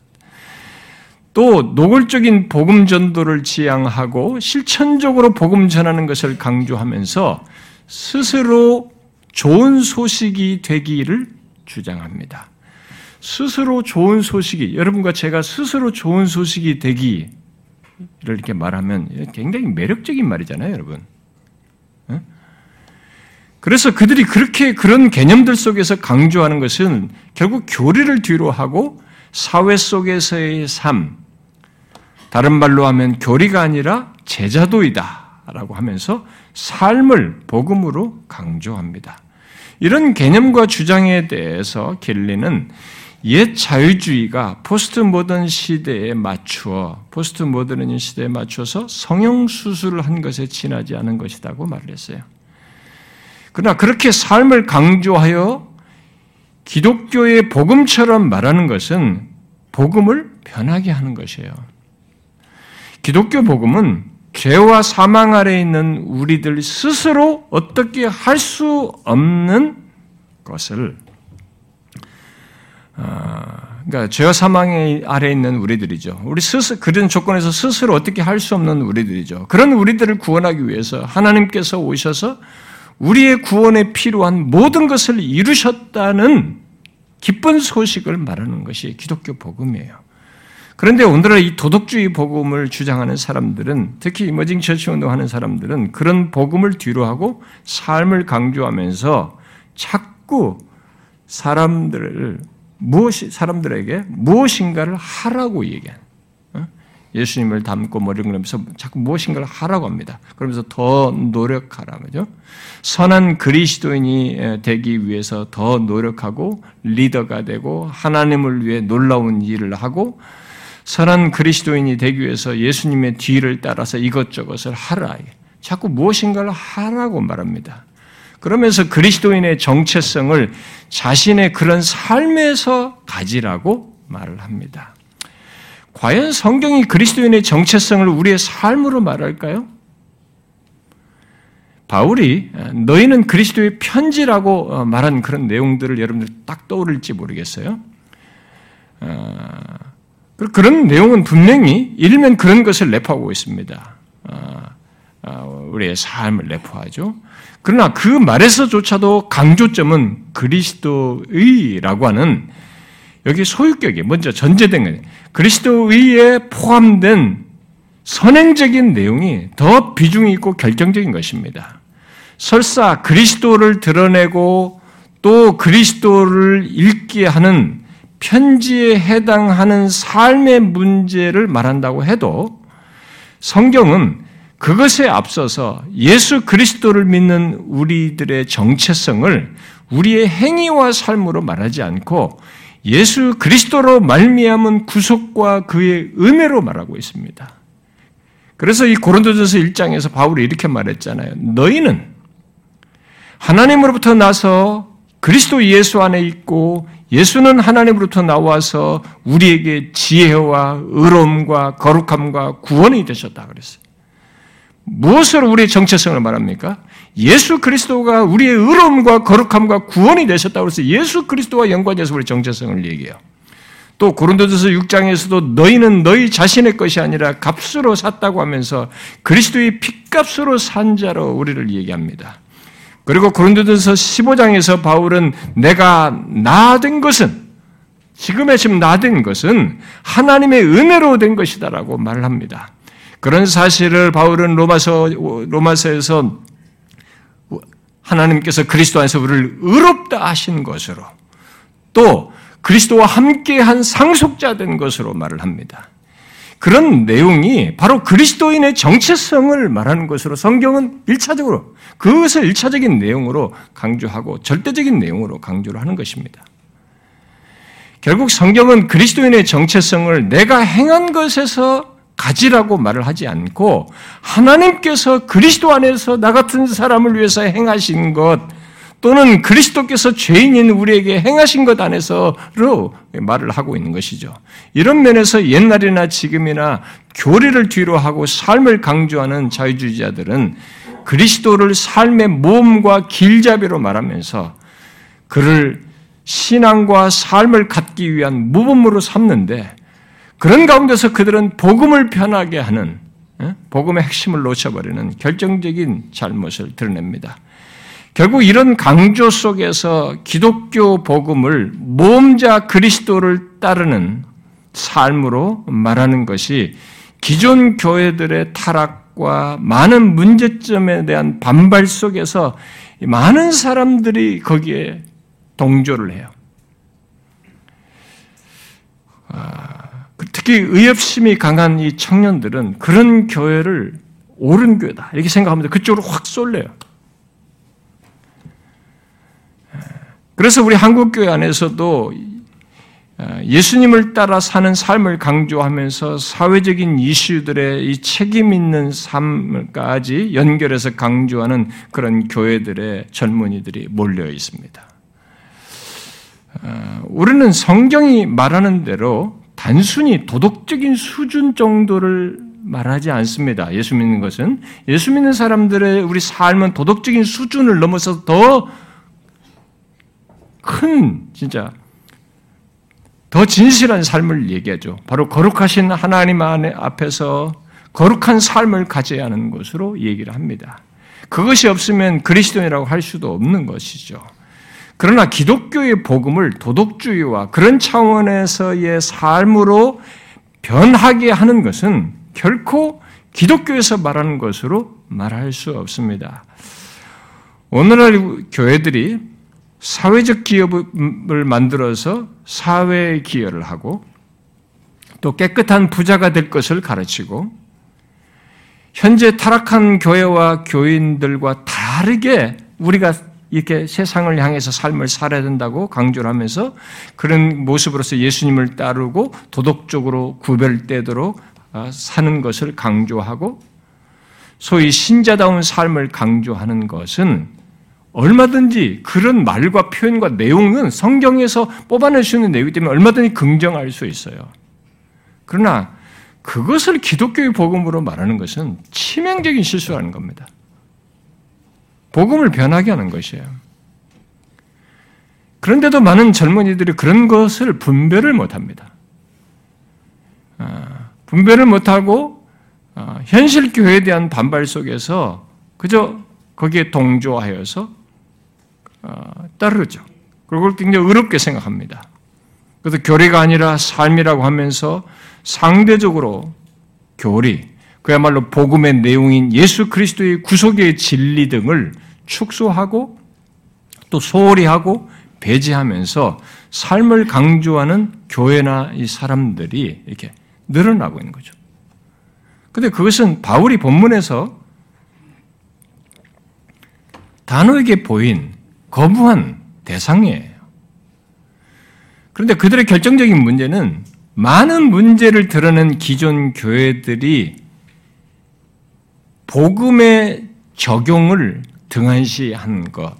[SPEAKER 1] 또 노골적인 복음 전도를 지향하고 실천적으로 복음 전하는 것을 강조하면서 스스로 좋은 소식이 되기를 주장합니다. 스스로 좋은 소식이, 여러분과 제가 스스로 좋은 소식이 되기를 이렇게 말하면 굉장히 매력적인 말이잖아요, 여러분. 그래서 그들이 그렇게 그런 개념들 속에서 강조하는 것은 결국 교리를 뒤로 하고 사회 속에서의 삶, 다른 말로 하면 교리가 아니라 제자도이다. 라고 하면서 삶을 복음으로 강조합니다. 이런 개념과 주장에 대해서 갤리는 옛 자유주의가 포스트 모던 시대에 맞추어 포스트 모던 시대에 맞춰서 성형 수술을 한 것에 지나지 않은 것이라고 말을 했어요. 그러나 그렇게 삶을 강조하여 기독교의 복음처럼 말하는 것은 복음을 변하게 하는 것이에요. 기독교 복음은 죄와 사망 아래 있는 우리들 스스로 어떻게 할 수 없는 것을 아, 그러니까 죄와 사망 아래 있는 우리들이죠. 우리 스스 그런 조건에서 스스로 어떻게 할 수 없는 우리들이죠. 그런 우리들을 구원하기 위해서 하나님께서 오셔서 우리의 구원에 필요한 모든 것을 이루셨다는 기쁜 소식을 말하는 것이 기독교 복음이에요. 그런데 오늘날 이 도덕주의 복음을 주장하는 사람들은 특히 이머징 처치 운동하는 사람들은 그런 복음을 뒤로하고 삶을 강조하면서 자꾸 사람들을 무엇이 사람들에게 무엇인가를 하라고 얘기한 어? 예수님을 닮고 머리를 그면서 자꾸 무엇인가를 하라고 합니다. 그러면서 더 노력하라 그죠? 선한 그리스도인이 되기 위해서 더 노력하고 리더가 되고 하나님을 위해 놀라운 일을 하고 선한 그리스도인이 되기 위해서 예수님의 뒤를 따라서 이것저것을 하라. 자꾸 무엇인가를 하라고 말합니다. 그러면서 그리스도인의 정체성을 자신의 그런 삶에서 가지라고 말을 합니다. 과연 성경이 그리스도인의 정체성을 우리의 삶으로 말할까요? 바울이 너희는 그리스도의 편지라고 말한 그런 내용들을 여러분들 딱 떠오를지 모르겠어요. 그런 내용은 분명히 일면 그런 것을 내포하고 있습니다. 우리의 삶을 내포하죠. 그러나 그 말에서조차도 강조점은 그리스도의라고 하는 여기 소유격이 먼저 전제된 거예요. 그리스도의에 포함된 선행적인 내용이 더 비중이 있고 결정적인 것입니다. 설사 그리스도를 드러내고 또 그리스도를 읽게 하는 편지에 해당하는 삶의 문제를 말한다고 해도 성경은 그것에 앞서서 예수 그리스도를 믿는 우리들의 정체성을 우리의 행위와 삶으로 말하지 않고 예수 그리스도로 말미암은 구속과 그의 은혜로 말하고 있습니다. 그래서 이 고린도전서 1장에서 바울이 이렇게 말했잖아요. 너희는 하나님으로부터 나서 그리스도 예수 안에 있고 예수는 하나님으로부터 나와서 우리에게 지혜와 의로움과 거룩함과 구원이 되셨다 그랬어요. 무엇으로 우리의 정체성을 말합니까? 예수 그리스도가 우리의 의로움과 거룩함과 구원이 되셨다고 해서 예수 그리스도와 연관해서 우리 정체성을 얘기해요. 또 고린도전서 6장에서도 너희는 너희 자신의 것이 아니라 값으로 샀다고 하면서 그리스도의 핏값으로 산 자로 우리를 얘기합니다. 그리고 고린도전서 15장에서 바울은 내가 나된 것은 지금의 지금 나된 것은 하나님의 은혜로 된 것이다라고 말을 합니다. 그런 사실을 바울은 로마서 로마서에서 하나님께서 그리스도 안에서 우리를 의롭다 하신 것으로 또 그리스도와 함께한 상속자 된 것으로 말을 합니다. 그런 내용이 바로 그리스도인의 정체성을 말하는 것으로 성경은 일차적으로 그것을 일차적인 내용으로 강조하고 절대적인 내용으로 강조를 하는 것입니다. 결국 성경은 그리스도인의 정체성을 내가 행한 것에서 가지라고 말을 하지 않고 하나님께서 그리스도 안에서 나 같은 사람을 위해서 행하신 것 또는 그리스도께서 죄인인 우리에게 행하신 것 안에서로 말을 하고 있는 것이죠. 이런 면에서 옛날이나 지금이나 교리를 뒤로 하고 삶을 강조하는 자유주의자들은 그리스도를 삶의 몸과 길잡이로 말하면서 그를 신앙과 삶을 갖기 위한 모범으로 삼는데 그런 가운데서 그들은 복음을 편하게 하는 예? 복음의 핵심을 놓쳐버리는 결정적인 잘못을 드러냅니다. 결국 이런 강조 속에서 기독교 복음을 모험자 그리스도를 따르는 삶으로 말하는 것이 기존 교회들의 타락과 많은 문제점에 대한 반발 속에서 많은 사람들이 거기에 동조를 해요. 아, 특히 의협심이 강한 이 청년들은 그런 교회를 옳은 교회다 이렇게 생각합니다. 그쪽으로 확 쏠려요. 그래서 우리 한국 교회 안에서도 예수님을 따라 사는 삶을 강조하면서 사회적인 이슈들의 이 책임 있는 삶까지 연결해서 강조하는 그런 교회들의 젊은이들이 몰려 있습니다. 우리는 성경이 말하는 대로 단순히 도덕적인 수준 정도를 말하지 않습니다. 예수 믿는 것은 예수 믿는 사람들의 우리 삶은 도덕적인 수준을 넘어서 더 큰 진짜 더 진실한 삶을 얘기하죠. 바로 거룩하신 하나님 앞에서 거룩한 삶을 가져야 하는 것으로 얘기를 합니다. 그것이 없으면 그리스도인이라고 할 수도 없는 것이죠. 그러나 기독교의 복음을 도덕주의와 그런 차원에서의 삶으로 변하게 하는 것은 결코 기독교에서 말하는 것으로 말할 수 없습니다. 오늘날 교회들이 사회적 기업을 만들어서 사회 기여를 하고 또 깨끗한 부자가 될 것을 가르치고 현재 타락한 교회와 교인들과 다르게 우리가 이렇게 세상을 향해서 삶을 살아야 된다고 강조를 하면서 그런 모습으로서 예수님을 따르고 도덕적으로 구별되도록 어, 사는 것을 강조하고 소위 신자다운 삶을 강조하는 것은 얼마든지 그런 말과 표현과 내용은 성경에서 뽑아낼 수 있는 내용이기 때문에 얼마든지 긍정할 수 있어요. 그러나 그것을 기독교의 복음으로 말하는 것은 치명적인 실수라는 겁니다. 복음을 변하게 하는 것이에요. 그런데도 많은 젊은이들이 그런 것을 분별을 못합니다. 아, 분별을 못하고 아, 현실 교회에 대한 반발 속에서 그저 거기에 동조하여서 아, 따르죠. 그걸 굉장히 어렵게 생각합니다. 그래서 교리가 아니라 삶이라고 하면서 상대적으로 교리, 그야말로 복음의 내용인 예수 그리스도의 구속의 진리 등을 축소하고 또 소홀히 하고 배제하면서 삶을 강조하는 교회나 이 사람들이 이렇게 늘어나고 있는 거죠. 근데 그것은 바울이 본문에서 단호에게 보인 거부한 대상이에요. 그런데 그들의 결정적인 문제는 많은 문제를 드러낸 기존 교회들이 복음의 적용을 등한시한 것.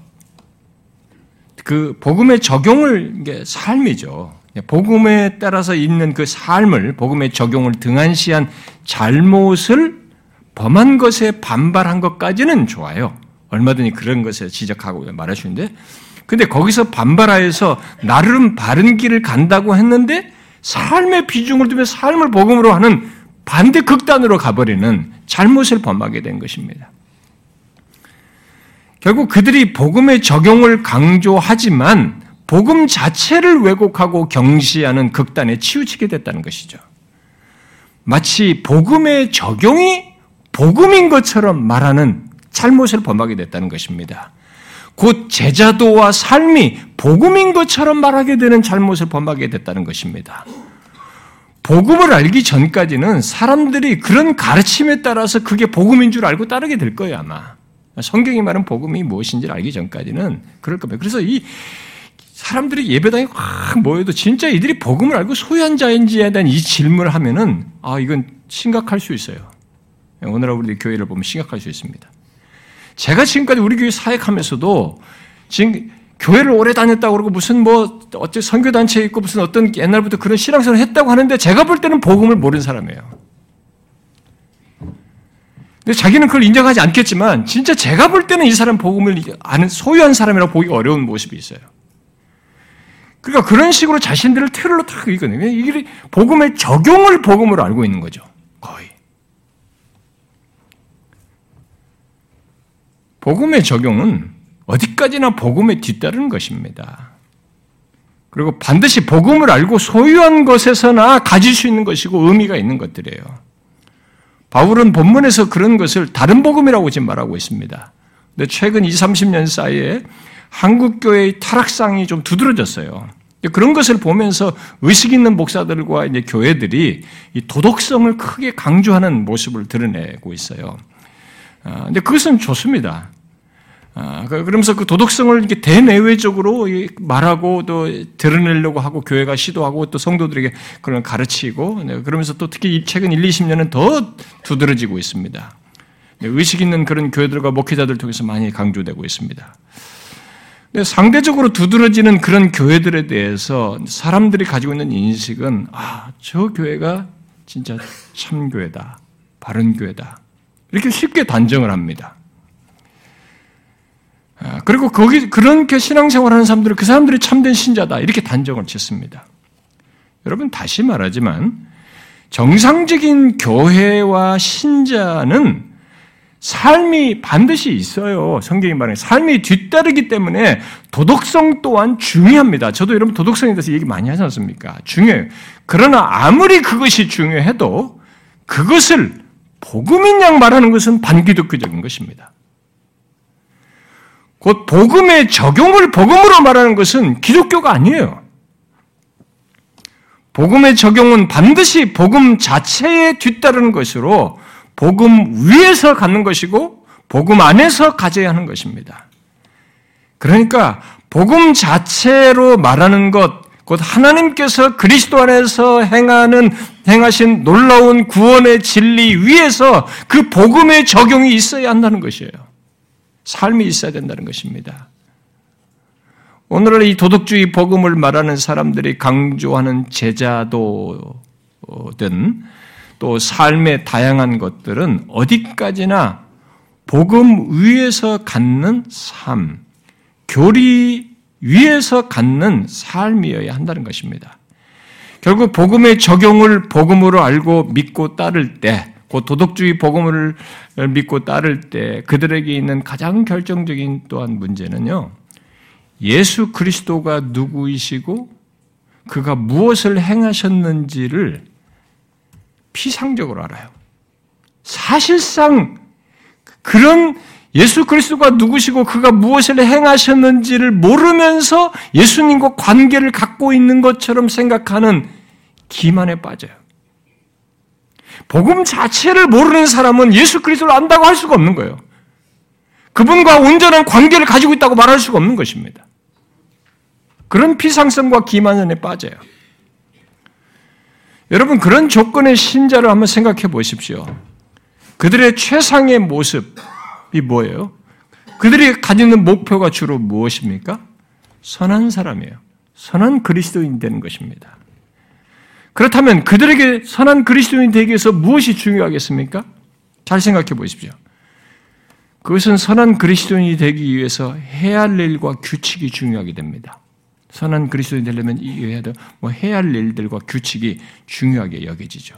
[SPEAKER 1] 그 복음의 적용을 삶이죠. 복음에 따라서 있는 그 삶을 복음의 적용을 등한시한 잘못을 범한 것에 반발한 것까지는 좋아요. 얼마든지 그런 것에 지적하고 말하시는데, 근데 거기서 반발하여서 나름 바른 길을 간다고 했는데 삶의 비중을 두며 삶을 복음으로 하는 반대 극단으로 가버리는 잘못을 범하게 된 것입니다. 결국 그들이 복음의 적용을 강조하지만 복음 자체를 왜곡하고 경시하는 극단에 치우치게 됐다는 것이죠. 마치 복음의 적용이 복음인 것처럼 말하는 잘못을 범하게 됐다는 것입니다. 곧 제자도와 삶이 복음인 것처럼 말하게 되는 잘못을 범하게 됐다는 것입니다. 복음을 알기 전까지는 사람들이 그런 가르침에 따라서 그게 복음인 줄 알고 따르게 될 거예요, 아마. 성경이 말하는 복음이 무엇인지를 알기 전까지는 그럴 겁니다. 그래서 이 사람들이 예배당에 확 모여도 진짜 이들이 복음을 알고 소유한 자인지에 대한 이 질문을 하면은 아 이건 심각할 수 있어요. 오늘 우리 교회를 보면 심각할 수 있습니다. 제가 지금까지 우리 교회 사역하면서도 지금 교회를 오래 다녔다고 그러고 무슨 뭐 어째 선교 단체에 있고 무슨 어떤 옛날부터 그런 신앙생활을 했다고 하는데 제가 볼 때는 복음을 모르는 사람이에요. 근데 자기는 그걸 인정하지 않겠지만 진짜 제가 볼 때는 이 사람 복음을 아는 소유한 사람이라고 보기 어려운 모습이 있어요. 그러니까 그런 식으로 자신들을 틀로 딱 이거든요. 이게 복음의 적용을 복음으로 알고 있는 거죠. 거의. 복음의 적용은 어디까지나 복음에 뒤따르는 것입니다. 그리고 반드시 복음을 알고 소유한 것에서나 가질 수 있는 것이고 의미가 있는 것들이에요. 바울은 본문에서 그런 것을 다른 복음이라고 지금 말하고 있습니다. 근데 최근 20, 30년 사이에 한국 교회의 타락상이 좀 두드러졌어요. 그런 것을 보면서 의식 있는 목사들과 이제 교회들이 이 도덕성을 크게 강조하는 모습을 드러내고 있어요. 아, 근데 그것은 좋습니다. 아, 그, 그러면서 그 도덕성을 이렇게 대내외적으로 말하고 또 드러내려고 하고 교회가 시도하고 또 성도들에게 그런 가르치고 네, 그러면서 또 특히 최근 1, 20년은 더 두드러지고 있습니다. 네, 의식 있는 그런 교회들과 목회자들 통해서 많이 강조되고 있습니다. 상대적으로 두드러지는 그런 교회들에 대해서 사람들이 가지고 있는 인식은 아, 저 교회가 진짜 참 교회다. 바른 교회다. 이렇게 쉽게 단정을 합니다. 아, 그리고 거기 그렇게 신앙생활하는 사람들은 그 사람들이 참된 신자다 이렇게 단정을 짓습니다. 여러분 다시 말하지만 정상적인 교회와 신자는 삶이 반드시 있어요. 성경이 말하는 삶이 뒤따르기 때문에 도덕성 또한 중요합니다. 저도 여러분 도덕성에 대해서 얘기 많이 하지 않습니까? 중요해요. 그러나 아무리 그것이 중요해도 그것을 복음인 양 말하는 것은 반기독교적인 것입니다. 곧 복음의 적용을 복음으로 말하는 것은 기독교가 아니에요. 복음의 적용은 반드시 복음 자체에 뒤따르는 것으로 복음 위에서 갖는 것이고 복음 안에서 가져야 하는 것입니다. 그러니까 복음 자체로 말하는 것, 곧 하나님께서 그리스도 안에서 행하는 행하신 놀라운 구원의 진리 위에서 그 복음의 적용이 있어야 한다는 것이에요. 삶이 있어야 된다는 것입니다. 오늘 이 도덕주의 복음을 말하는 사람들이 강조하는 제자도든 또 삶의 다양한 것들은 어디까지나 복음 위에서 갖는 삶, 교리 위에서 갖는 삶이어야 한다는 것입니다. 결국 복음의 적용을 복음으로 알고 믿고 따를 때, 그 도덕주의 복음을 믿고 따를 때 그들에게 있는 가장 결정적인 또한 문제는요. 예수 그리스도가 누구이시고 그가 무엇을 행하셨는지를 피상적으로 알아요. 사실상 그런 예수 그리스도가 누구시고 그가 무엇을 행하셨는지를 모르면서 예수님과 관계를 갖고 있는 것처럼 생각하는 기만에 빠져요. 복음 자체를 모르는 사람은 예수 그리스도를 안다고 할 수가 없는 거예요. 그분과 온전한 관계를 가지고 있다고 말할 수가 없는 것입니다. 그런 피상성과 기만에 빠져요. 여러분, 그런 조건의 신자를 한번 생각해 보십시오. 그들의 최상의 모습이 뭐예요? 그들이 가지는 목표가 주로 무엇입니까? 선한 사람이에요. 선한 그리스도인 되는 것입니다. 그렇다면 그들에게 선한 그리스도인 되기 위해서 무엇이 중요하겠습니까? 잘 생각해 보십시오. 그것은 선한 그리스도인이 되기 위해서 해야 할 일과 규칙이 중요하게 됩니다. 선한 그리스도인이 되려면. 뭐 해야 할 일들과 규칙이 중요하게 여겨지죠.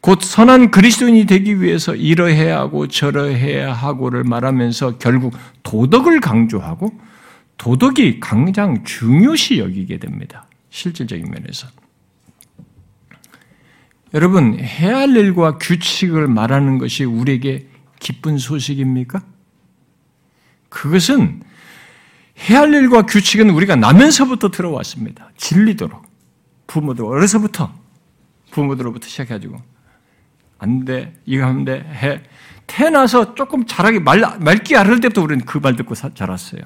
[SPEAKER 1] 곧 선한 그리스도인이 되기 위해서 이러해야 하고 저러해야 하고를 말하면서 결국 도덕을 강조하고 도덕이 가장 중요시 여기게 됩니다. 실질적인 면에서. 여러분, 해야 할 일과 규칙을 말하는 것이 우리에게 기쁜 소식입니까? 그것은 해야 할 일과 규칙은 우리가 나면서부터 들어왔습니다. 진리도록. 부모들, 어려서부터. 부모들로부터 시작해가지고. 안 돼, 이거 하면 돼, 해. 태어나서 조금 자라기, 말, 말기 아를 때부터 우리는 그 말 듣고 사, 자랐어요.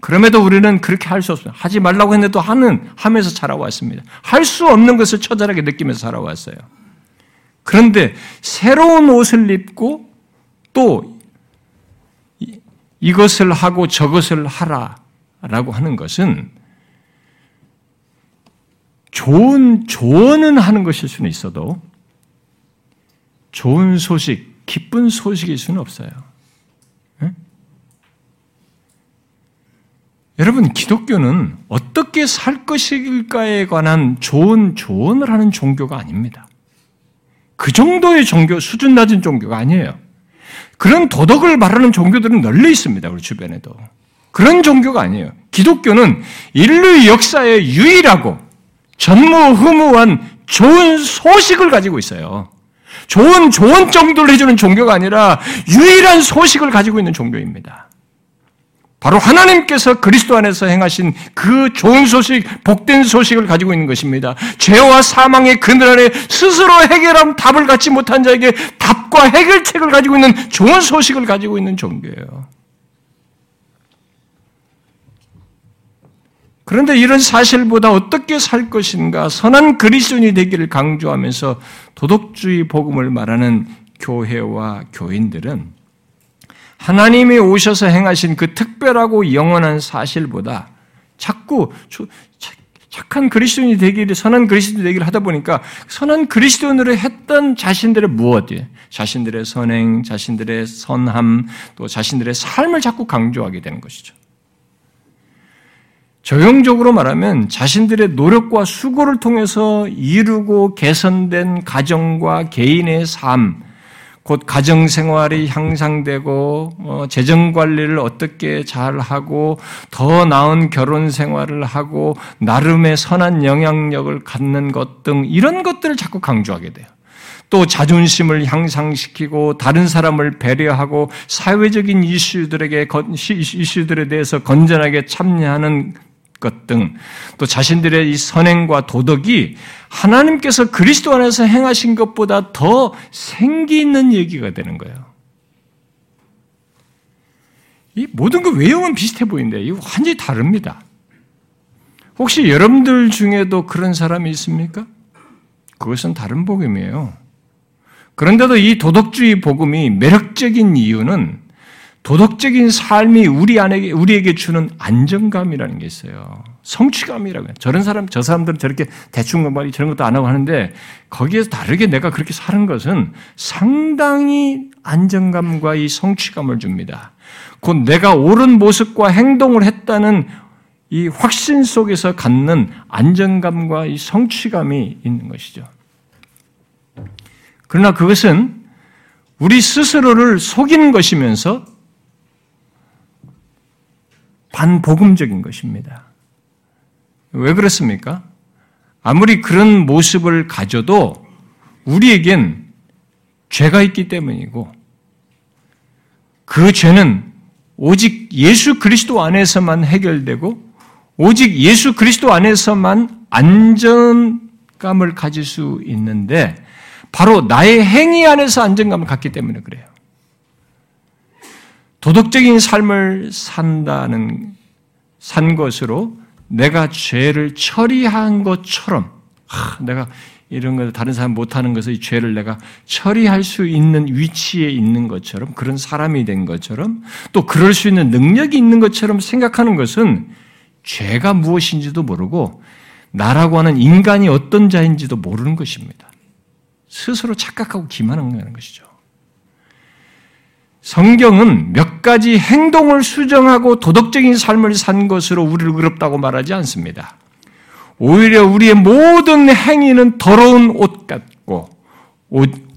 [SPEAKER 1] 그럼에도 우리는 그렇게 할 수 없어요. 하지 말라고 했는데도 하는, 하면서 자라왔습니다. 할 수 없는 것을 처절하게 느끼면서 살아왔어요. 그런데 새로운 옷을 입고 또 이것을 하고 저것을 하라 라고 하는 것은 좋은 조언은 하는 것일 수는 있어도 좋은 소식, 기쁜 소식일 수는 없어요. 여러분, 기독교는 어떻게 살 것일까에 관한 좋은 조언을 하는 종교가 아닙니다. 그 정도의 종교, 수준 낮은 종교가 아니에요. 그런 도덕을 말하는 종교들은 널리 있습니다. 우리 주변에도. 그런 종교가 아니에요. 기독교는 인류 역사에 유일하고 전무후무한 좋은 소식을 가지고 있어요. 좋은 좋은 정도를 해주는 종교가 아니라 유일한 소식을 가지고 있는 종교입니다. 바로 하나님께서 그리스도 안에서 행하신 그 좋은 소식, 복된 소식을 가지고 있는 것입니다. 죄와 사망의 그늘 안에 스스로 해결한 답을 갖지 못한 자에게 답과 해결책을 가지고 있는 좋은 소식을 가지고 있는 종교예요. 그런데 이런 사실보다 어떻게 살 것인가 선한 그리스도인이 되기를 강조하면서 도덕주의 복음을 말하는 교회와 교인들은 하나님이 오셔서 행하신 그 특별하고 영원한 사실보다 자꾸 착한 그리스도인이 되기를 선한 그리스도인이 되기를 하다 보니까 선한 그리스도인으로 했던 자신들의 무엇이 자신들의 선행, 자신들의 선함, 또 자신들의 삶을 자꾸 강조하게 되는 것이죠. 적용적으로 말하면 자신들의 노력과 수고를 통해서 이루고 개선된 가정과 개인의 삶, 곧 가정 생활이 향상되고 어, 재정 관리를 어떻게 잘 하고 더 나은 결혼 생활을 하고 나름의 선한 영향력을 갖는 것 등 이런 것들을 자꾸 강조하게 돼요. 또 자존심을 향상시키고 다른 사람을 배려하고 사회적인 이슈들에게 이슈들에 대해서 건전하게 참여하는 것 등 또 자신들의 이 선행과 도덕이 하나님께서 그리스도 안에서 행하신 것보다 더 생기 있는 얘기가 되는 거예요. 이 모든 그 외형은 비슷해 보이는데 이 완전히 다릅니다. 혹시 여러분들 중에도 그런 사람이 있습니까? 그것은 다른 복음이에요. 그런데도 이 도덕주의 복음이 매력적인 이유는 도덕적인 삶이 우리 안에 우리에게 주는 안정감이라는 게 있어요. 성취감이라고 해요. 저런 사람, 저 사람들은 저렇게 대충 말이 저런 것도 안 하고 하는데 거기에서 다르게 내가 그렇게 사는 것은 상당히 안정감과 이 성취감을 줍니다. 곧 내가 옳은 모습과 행동을 했다는 이 확신 속에서 갖는 안정감과 이 성취감이 있는 것이죠. 그러나 그것은 우리 스스로를 속이는 것이면서 반복음적인 것입니다. 왜 그렇습니까? 아무리 그런 모습을 가져도 우리에겐 죄가 있기 때문이고 그 죄는 오직 예수 그리스도 안에서만 해결되고 오직 예수 그리스도 안에서만 안정감을 가질 수 있는데 바로 나의 행위 안에서 안정감을 갖기 때문에 그래요. 도덕적인 삶을 산다는 산 것으로 내가 죄를 처리한 것처럼 하, 내가 이런 걸 다른 사람 못하는 것을 이 죄를 내가 처리할 수 있는 위치에 있는 것처럼 그런 사람이 된 것처럼 또 그럴 수 있는 능력이 있는 것처럼 생각하는 것은 죄가 무엇인지도 모르고 나라고 하는 인간이 어떤 자인지도 모르는 것입니다. 스스로 착각하고 기만하는 것이죠. 성경은 몇 가지 행동을 수정하고 도덕적인 삶을 산 것으로 우리를 의롭다고 말하지 않습니다. 오히려 우리의 모든 행위는 더러운 옷 같고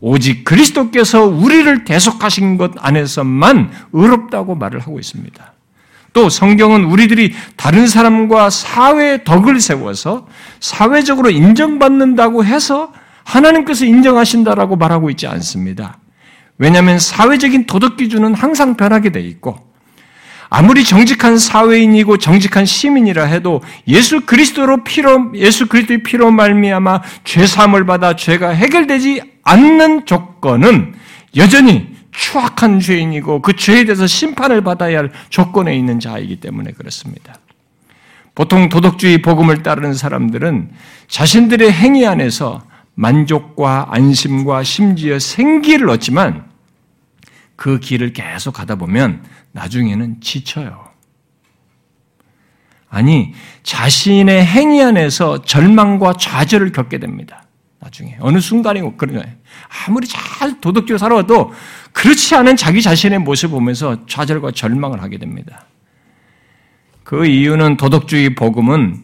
[SPEAKER 1] 오직 그리스도께서 우리를 대속하신 것 안에서만 의롭다고 말을 하고 있습니다. 또 성경은 우리들이 다른 사람과 사회의 덕을 세워서 사회적으로 인정받는다고 해서 하나님께서 인정하신다라고 말하고 있지 않습니다. 왜냐하면 사회적인 도덕 기준은 항상 변하게 돼 있고 아무리 정직한 사회인이고 정직한 시민이라 해도 예수 그리스도로 피로 예수 그리스도의 피로 말미암아 죄 사함을 받아 죄가 해결되지 않는 조건은 여전히 추악한 죄인이고 그 죄에 대해서 심판을 받아야 할 조건에 있는 자이기 때문에 그렇습니다. 보통 도덕주의 복음을 따르는 사람들은 자신들의 행위 안에서 만족과 안심과 심지어 생기를 얻지만 그 길을 계속 가다 보면 나중에는 지쳐요. 아니, 자신의 행위 안에서 절망과 좌절을 겪게 됩니다. 나중에. 어느 그런 거예요. 아무리 잘 도덕적으로 살아도 그렇지 않은 자기 자신의 모습을 보면서 좌절과 절망을 하게 됩니다. 그 이유는 도덕주의 복음은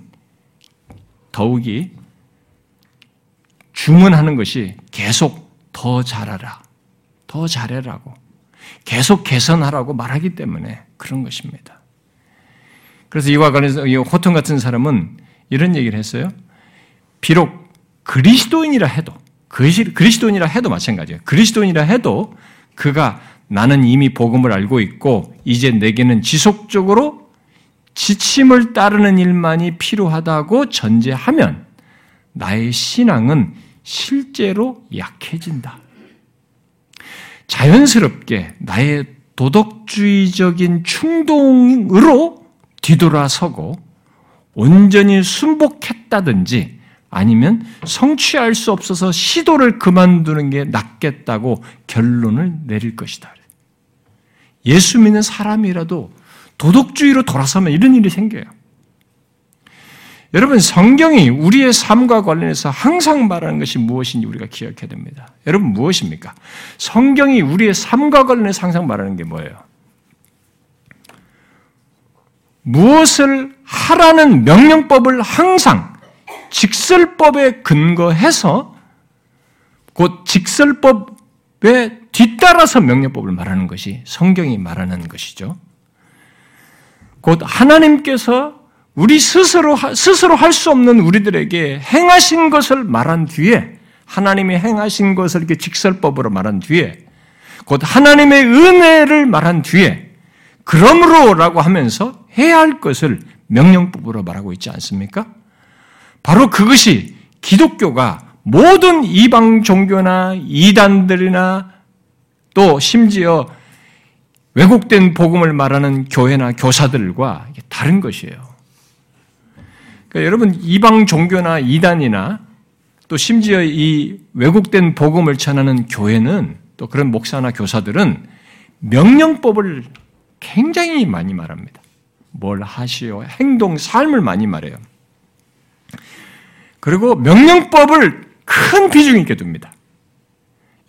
[SPEAKER 1] 더욱이 주문하는 것이 계속 더 잘하라, 더 잘해라고 계속 개선하라고 말하기 때문에 그런 것입니다. 그래서 이와 관련해서 호통 같은 사람은 이런 얘기를 했어요. 비록 그리스도인이라 해도 그리스도인이라 해도 마찬가지예요. 그리스도인이라 해도 그가 나는 이미 복음을 알고 있고 이제 내게는 지속적으로 지침을 따르는 일만이 필요하다고 전제하면 나의 신앙은 실제로 약해진다. 자연스럽게 나의 도덕주의적인 충동으로 뒤돌아서고 온전히 순복했다든지 아니면 성취할 수 없어서 시도를 그만두는 게 낫겠다고 결론을 내릴 것이다. 예수 믿는 사람이라도 도덕주의로 돌아서면 이런 일이 생겨요. 여러분, 성경이 우리의 삶과 관련해서 항상 말하는 것이 무엇인지 우리가 기억해야 됩니다. 여러분, 무엇입니까? 성경이 우리의 삶과 관련해서 항상 말하는 게 뭐예요? 무엇을 하라는 명령법을 항상 직설법에 근거해서 곧 직설법에 뒤따라서 명령법을 말하는 것이 성경이 말하는 것이죠. 곧 하나님께서 우리 스스로, 스스로 할 수 없는 우리들에게 행하신 것을 말한 뒤에, 하나님이 행하신 것을 이렇게 직설법으로 말한 뒤에, 곧 하나님의 은혜를 말한 뒤에, 그러므로라고 하면서 해야 할 것을 명령법으로 말하고 있지 않습니까? 바로 그것이 기독교가 모든 이방 종교나 이단들이나 또 심지어 왜곡된 복음을 말하는 교회나 교사들과 다른 것이에요. 그러니까 여러분 이방 종교나 이단이나 또 심지어 이 왜곡된 복음을 전하는 교회는 또 그런 목사나 교사들은 명령법을 굉장히 많이 말합니다. 뭘 하시오? 행동, 삶을 많이 말해요. 그리고 명령법을 큰 비중 있게 둡니다.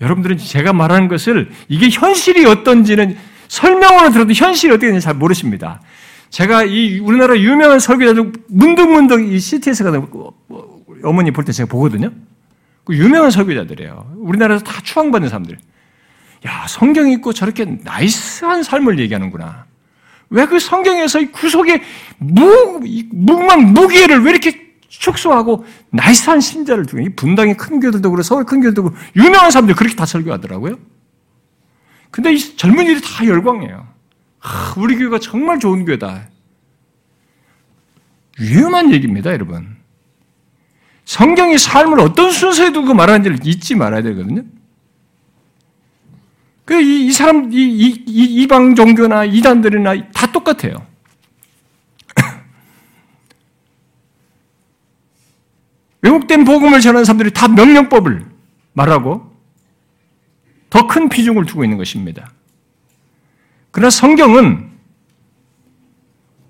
[SPEAKER 1] 여러분들은 제가 말하는 것을 이게 현실이 어떤지는 설명으로 들어도 현실이 어떻게 되는지 잘 모르십니다. 제가 이 우리나라 유명한 설교자들 문득문득 이 CTS 가는 어머니 볼 때 제가 보거든요. 그 유명한 설교자들이에요. 우리나라에서 다 추앙받는 사람들. 야, 성경 읽고 저렇게 나이스한 삶을 얘기하는구나. 왜 그 성경에서 구속의 무, 무망, 무기를 왜 이렇게 축소하고 나이스한 신자를 두고, 분당의 큰 교들도 그렇고, 서울 큰 교들도 그렇고, 유명한 사람들 그렇게 다 설교하더라고요. 근데 이 젊은이들이 다 열광해요. 아, 우리 교회가 정말 좋은 교회다. 위험한 얘기입니다, 여러분. 성경이 삶을 어떤 순서에 두고 말하는지를 잊지 말아야 되거든요. 그, 이, 이 사람, 이, 이, 이방 종교나 이단들이나 다 똑같아요. [coughs] 왜곡된 복음을 전하는 사람들이 다 명령법을 말하고 더 큰 비중을 두고 있는 것입니다. 그러나 성경은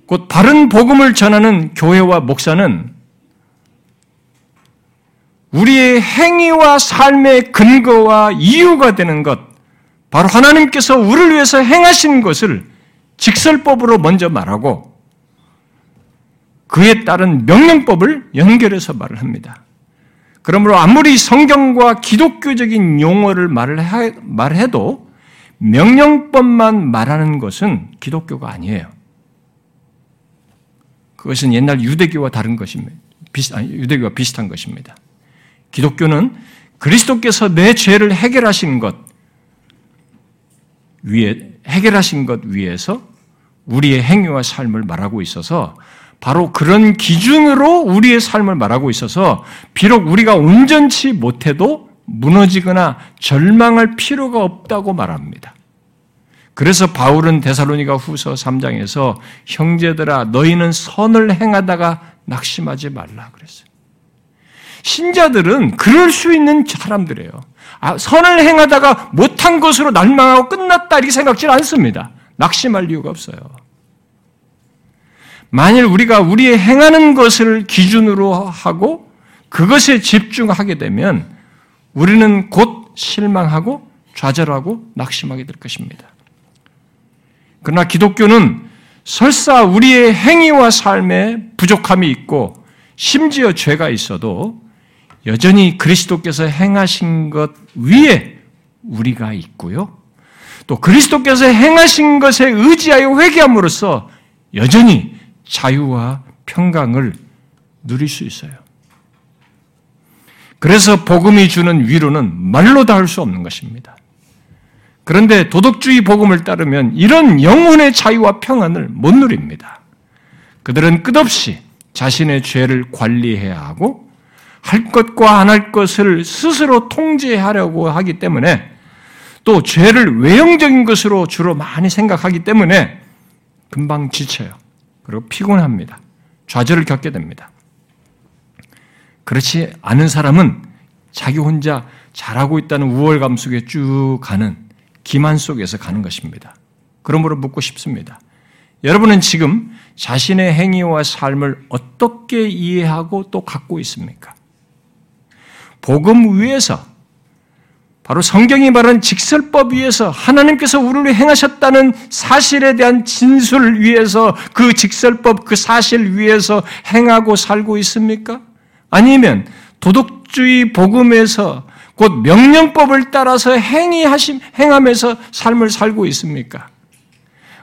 [SPEAKER 1] 곧 바른 복음을 전하는 교회와 목사는 우리의 행위와 삶의 근거와 이유가 되는 것, 바로 하나님께서 우리를 위해서 행하신 것을 직설법으로 먼저 말하고 그에 따른 명령법을 연결해서 말을 합니다. 그러므로 아무리 성경과 기독교적인 용어를 말을 해도 명령법만 말하는 것은 기독교가 아니에요. 그것은 옛날 유대교와 다른 것입니다. 비슷, 아니, 유대교와 비슷한 것입니다. 기독교는 그리스도께서 내 죄를 해결하신 것 위에 해결하신 것 위에서 우리의 행위와 삶을 말하고 있어서 바로 그런 기준으로 우리의 삶을 말하고 있어서 비록 우리가 온전치 못해도 무너지거나 절망할 필요가 없다고 말합니다. 그래서 바울은 데살로니가 후서 3장에서 형제들아 너희는 선을 행하다가 낙심하지 말라 그랬어요. 신자들은 그럴 수 있는 사람들이에요. 아, 선을 행하다가 못한 것으로 날망하고 끝났다 이렇게 생각지 않습니다. 낙심할 이유가 없어요. 만일 우리가 우리의 행하는 것을 기준으로 하고 그것에 집중하게 되면 우리는 곧 실망하고 좌절하고 낙심하게 될 것입니다. 그러나 기독교는 설사 우리의 행위와 삶에 부족함이 있고 심지어 죄가 있어도 여전히 그리스도께서 행하신 것 위에 우리가 있고요. 또 그리스도께서 행하신 것에 의지하여 회개함으로써 여전히 자유와 평강을 누릴 수 있어요. 그래서 복음이 주는 위로는 말로 닿을 수 없는 것입니다. 그런데 도덕주의 복음을 따르면 이런 영혼의 자유와 평안을 못 누립니다. 그들은 끝없이 자신의 죄를 관리해야 하고 할 것과 안 할 것을 스스로 통제하려고 하기 때문에 또 죄를 외형적인 것으로 주로 많이 생각하기 때문에 금방 지쳐요. 그리고 피곤합니다. 좌절을 겪게 됩니다. 그렇지 않은 사람은 자기 혼자 잘하고 있다는 우월감 속에 쭉 가는 기만 속에서 가는 것입니다. 그러므로 묻고 싶습니다. 여러분은 지금 자신의 행위와 삶을 어떻게 이해하고 또 갖고 있습니까? 복음 위에서 바로 성경이 말하는 직설법 위에서 하나님께서 우리를 행하셨다는 사실에 대한 진술 위에서 그 직설법 그 사실 위에서 행하고 살고 있습니까? 아니면 도덕주의 복음에서 곧 명령법을 따라서 행위하심 행하면서 삶을 살고 있습니까?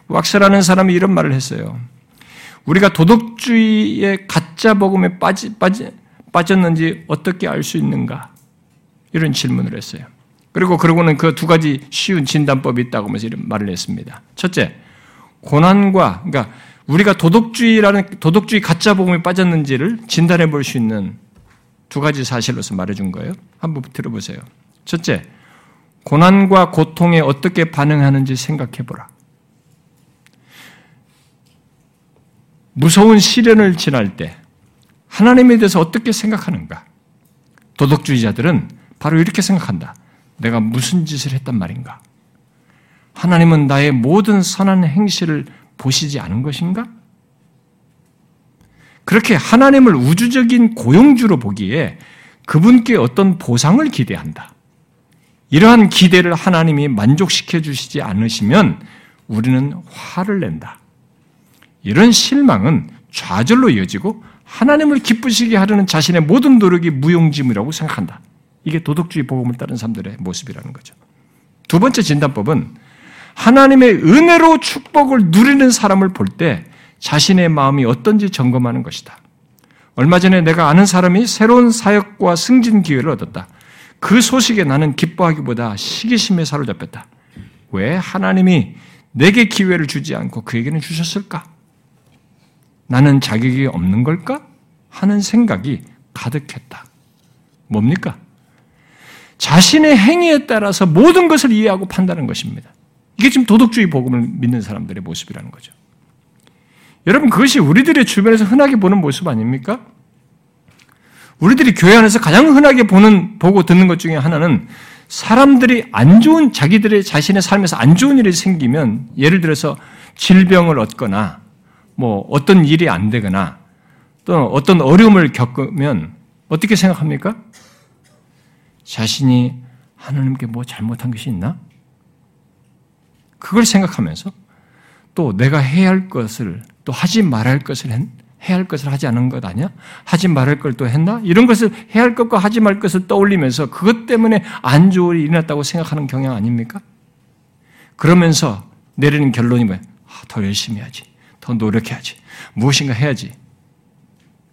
[SPEAKER 1] 왁스라는 사람이 이런 말을 했어요. 우리가 도덕주의의 가짜 복음에 빠지, 빠지, 빠졌는지 어떻게 알 수 있는가? 이런 질문을 했어요. 그리고 그러고는 그 두 가지 쉬운 진단법이 있다고 하면서 이런 말을 했습니다. 첫째, 고난과, 그러니까 우리가 도덕주의라는, 도덕주의 가짜 복음에 빠졌는지를 진단해 볼 수 있는 두 가지 사실로서 말해준 거예요. 한번 들어보세요. 첫째, 고난과 고통에 어떻게 반응하는지 생각해 보라. 무서운 시련을 지날 때 하나님에 대해서 어떻게 생각하는가? 도덕주의자들은 바로 이렇게 생각한다. 내가 무슨 짓을 했단 말인가? 하나님은 나의 모든 선한 행실을 보시지 않은 것인가? 그렇게 하나님을 우주적인 고용주로 보기에 그분께 어떤 보상을 기대한다.
[SPEAKER 2] 이러한 기대를 하나님이 만족시켜 주시지 않으시면 우리는 화를 낸다. 이런 실망은 좌절로 이어지고 하나님을 기쁘시게 하려는 자신의 모든 노력이 무용지물이라고 생각한다. 이게 도덕주의 복음을 따른 사람들의 모습이라는 거죠. 두 번째 진단법은 하나님의 은혜로 축복을 누리는 사람을 볼 때 자신의 마음이 어떤지 점검하는 것이다. 얼마 전에 내가 아는 사람이 새로운 사역과 승진 기회를 얻었다. 그 소식에 나는 기뻐하기보다 시기심에 사로잡혔다. 왜 하나님이 내게 기회를 주지 않고 그에게는 주셨을까? 나는 자격이 없는 걸까? 하는 생각이 가득했다. 뭡니까? 자신의 행위에 따라서 모든 것을 이해하고 판단하는 것입니다. 이게 지금 도덕주의 복음을 믿는 사람들의 모습이라는 거죠. 여러분, 그것이 우리들의 주변에서 흔하게 보는 모습 아닙니까? 우리들이 교회 안에서 가장 흔하게 보는, 보고 듣는 것 중에 하나는 사람들이 안 좋은, 자기들의 자신의 삶에서 안 좋은 일이 생기면, 예를 들어서 질병을 얻거나, 뭐 어떤 일이 안 되거나, 또 어떤 어려움을 겪으면 어떻게 생각합니까? 자신이 하나님께 뭐 잘못한 것이 있나? 그걸 생각하면서 또 내가 해야 할 것을 또 하지 말할 것을 했, 해야 할 것을 하지 않은 것 아니야? 하지 말할 걸 또 했나? 이런 것을 해야 할 것과 하지 말 것을 떠올리면서 그것 때문에 안 좋은 일이 일어났다고 생각하는 경향 아닙니까? 그러면서 내리는 결론이 뭐야? 아, 더 열심히 해야지. 더 노력해야지. 무엇인가 해야지.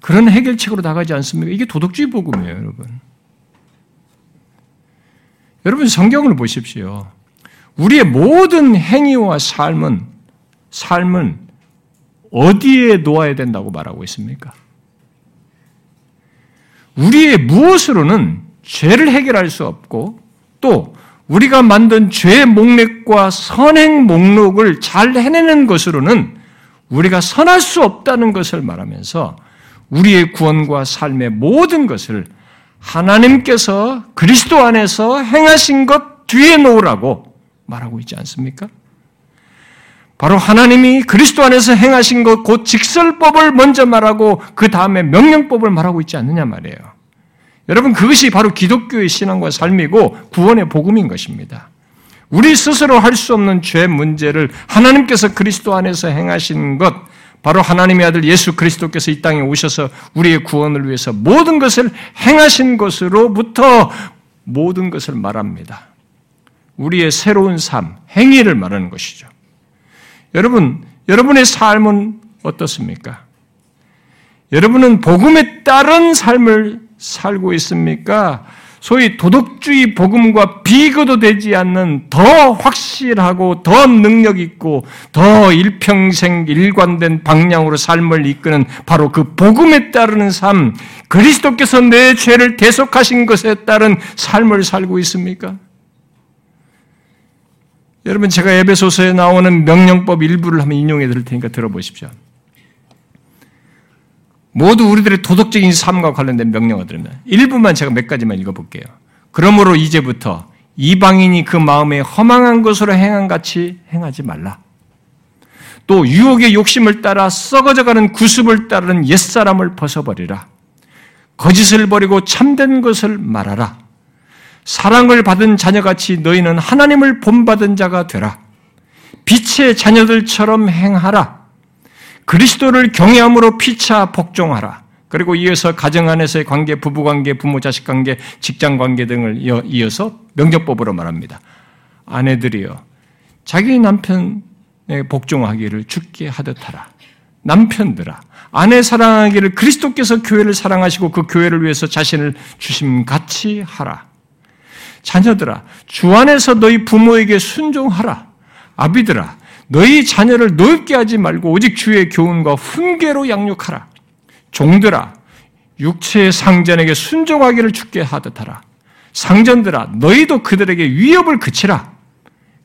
[SPEAKER 2] 그런 해결책으로 나가지 않습니까? 이게 도덕주의 복음이에요, 여러분. 여러분 성경을 보십시오. 우리의 모든 행위와 삶은 삶은 어디에 놓아야 된다고 말하고 있습니까? 우리의 무엇으로는 죄를 해결할 수 없고 또 우리가 만든 죄 목록과 선행 목록을 잘 해내는 것으로는 우리가 선할 수 없다는 것을 말하면서 우리의 구원과 삶의 모든 것을 하나님께서 그리스도 안에서 행하신 것 뒤에 놓으라고 말하고 있지 않습니까? 바로 하나님이 그리스도 안에서 행하신 것, 곧 직설법을 먼저 말하고 그 다음에 명령법을 말하고 있지 않느냐 말이에요. 여러분, 그것이 바로 기독교의 신앙과 삶이고 구원의 복음인 것입니다. 우리 스스로 할 수 없는 죄 문제를 하나님께서 그리스도 안에서 행하신 것, 바로 하나님의 아들 예수 그리스도께서 이 땅에 오셔서 우리의 구원을 위해서 모든 것을 행하신 것으로부터 모든 것을 말합니다. 우리의 새로운 삶, 행위를 말하는 것이죠. 여러분, 여러분의 삶은 어떻습니까? 여러분은 복음에 따른 삶을 살고 있습니까? 소위 도덕주의 복음과 비교도 되지 않는 더 확실하고 더 능력 있고 더 일평생 일관된 방향으로 삶을 이끄는 바로 그 복음에 따르는 삶, 그리스도께서 내 죄를 대속하신 것에 따른 삶을 살고 있습니까? 여러분 제가 에베소서에 나오는 명령법 일부를 한번 인용해 드릴 테니까 들어보십시오. 모두 우리들의 도덕적인 삶과 관련된 명령어들입니다. 일부만 제가 몇 가지만 읽어볼게요. 그러므로 이제부터 이방인이 그 마음에 허망한 것으로 행한 같이 행하지 말라. 또 유혹의 욕심을 따라 썩어져가는 구습을 따르는 옛사람을 벗어버리라. 거짓을 버리고 참된 것을 말하라. 사랑을 받은 자녀같이 너희는 하나님을 본받은 자가 되라. 빛의 자녀들처럼 행하라. 그리스도를 경외함으로 피차 복종하라. 그리고 이어서 가정 안에서의 관계, 부부 관계, 부모 자식 관계, 직장 관계 등을 이어서 명령법으로 말합니다. 아내들이여 자기 남편의 복종하기를 죽게 하듯 하라. 남편들아 아내 사랑하기를 그리스도께서 교회를 사랑하시고 그 교회를 위해서 자신을 주심 같이 하라. 자녀들아 주 안에서 너희 부모에게 순종하라. 아비들아 너희 자녀를 노엽게 하지 말고 오직 주의 교훈과 훈계로 양육하라. 종들아, 육체의 상전에게 순종하기를 죽게 하듯하라. 상전들아, 너희도 그들에게 위협을 그치라.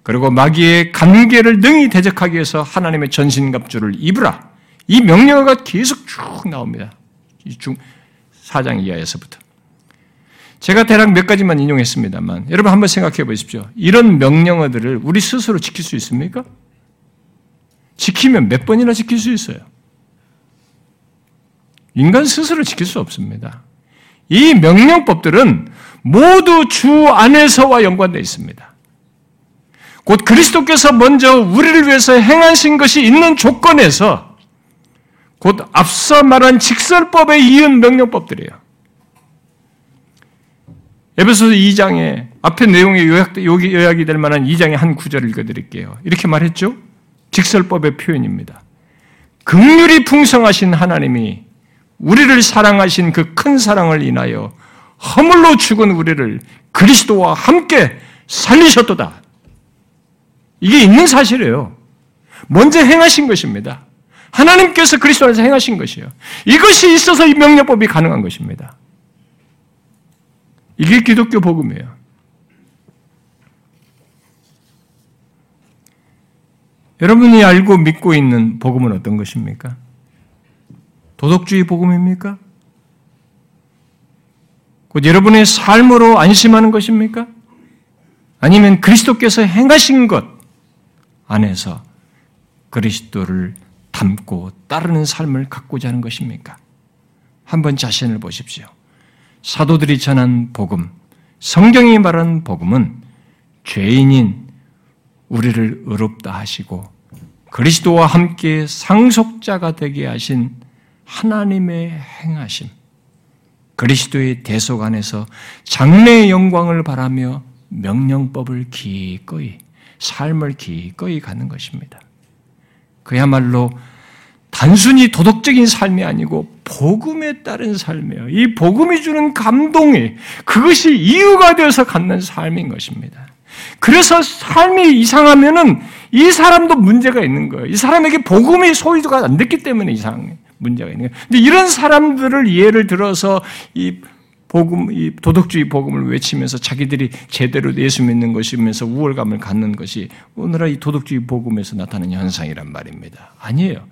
[SPEAKER 2] 그리고 마귀의 관계를 능히 대적하기 위해서 하나님의 전신갑주를 입으라. 이 명령어가 계속 쭉 나옵니다. 이 중, 4장 이하에서부터. 제가 대략 몇 가지만 인용했습니다만, 여러분 한번 생각해 보십시오. 이런 명령어들을 우리 스스로 지킬 수 있습니까? 지키면 몇 번이나 지킬 수 있어요. 인간 스스로 지킬 수 없습니다. 이 명령법들은 모두 주 안에서와 연관되어 있습니다. 곧 그리스도께서 먼저 우리를 위해서 행하신 것이 있는 조건에서 곧 앞서 말한 직설법에 이은 명령법들이에요. 에베소서 2장에 앞에 내용에 요약, 요약이 될 만한 2장의 한 구절을 읽어드릴게요. 이렇게 말했죠? 직설법의 표현입니다. 극률이 풍성하신 하나님이 우리를 사랑하신 그 큰 사랑을 인하여 허물로 죽은 우리를 그리스도와 함께 살리셨도다. 이게 있는 사실이에요. 먼저 행하신 것입니다. 하나님께서 그리스도 안에서 행하신 것이에요. 이것이 있어서 이 명령법이 가능한 것입니다. 이게 기독교 복음이에요. 여러분이 알고 믿고 있는 복음은 어떤 것입니까? 도덕주의 복음입니까? 곧 여러분의 삶으로 안심하는 것입니까? 아니면 그리스도께서 행하신 것 안에서 그리스도를 담고 따르는 삶을 갖고자 하는 것입니까? 한번 자신을 보십시오. 사도들이 전한 복음, 성경이 말하는 복음은 죄인인 우리를 의롭다 하시고 그리스도와 함께 상속자가 되게 하신 하나님의 행하심, 그리스도의 대속 안에서 장래의 영광을 바라며 명령법을 기꺼이, 삶을 기꺼이 가는 것입니다. 그야말로 단순히 도덕적인 삶이 아니고 복음에 따른 삶이에요. 이 복음이 주는 감동이 그것이 이유가 되어서 갖는 삶인 것입니다. 그래서 삶이 이상하면은 이 사람도 문제가 있는 거예요. 이 사람에게 복음의 소유도가 안 됐기 때문에 이상 문제가 있는 거예요. 근데 이런 사람들을 예를 들어서 이 복음, 이 도덕주의 복음을 외치면서 자기들이 제대로 예수 믿는 것이면서 우월감을 갖는 것이 오늘의 이 도덕주의 복음에서 나타나는 현상이란 말입니다. 아니에요.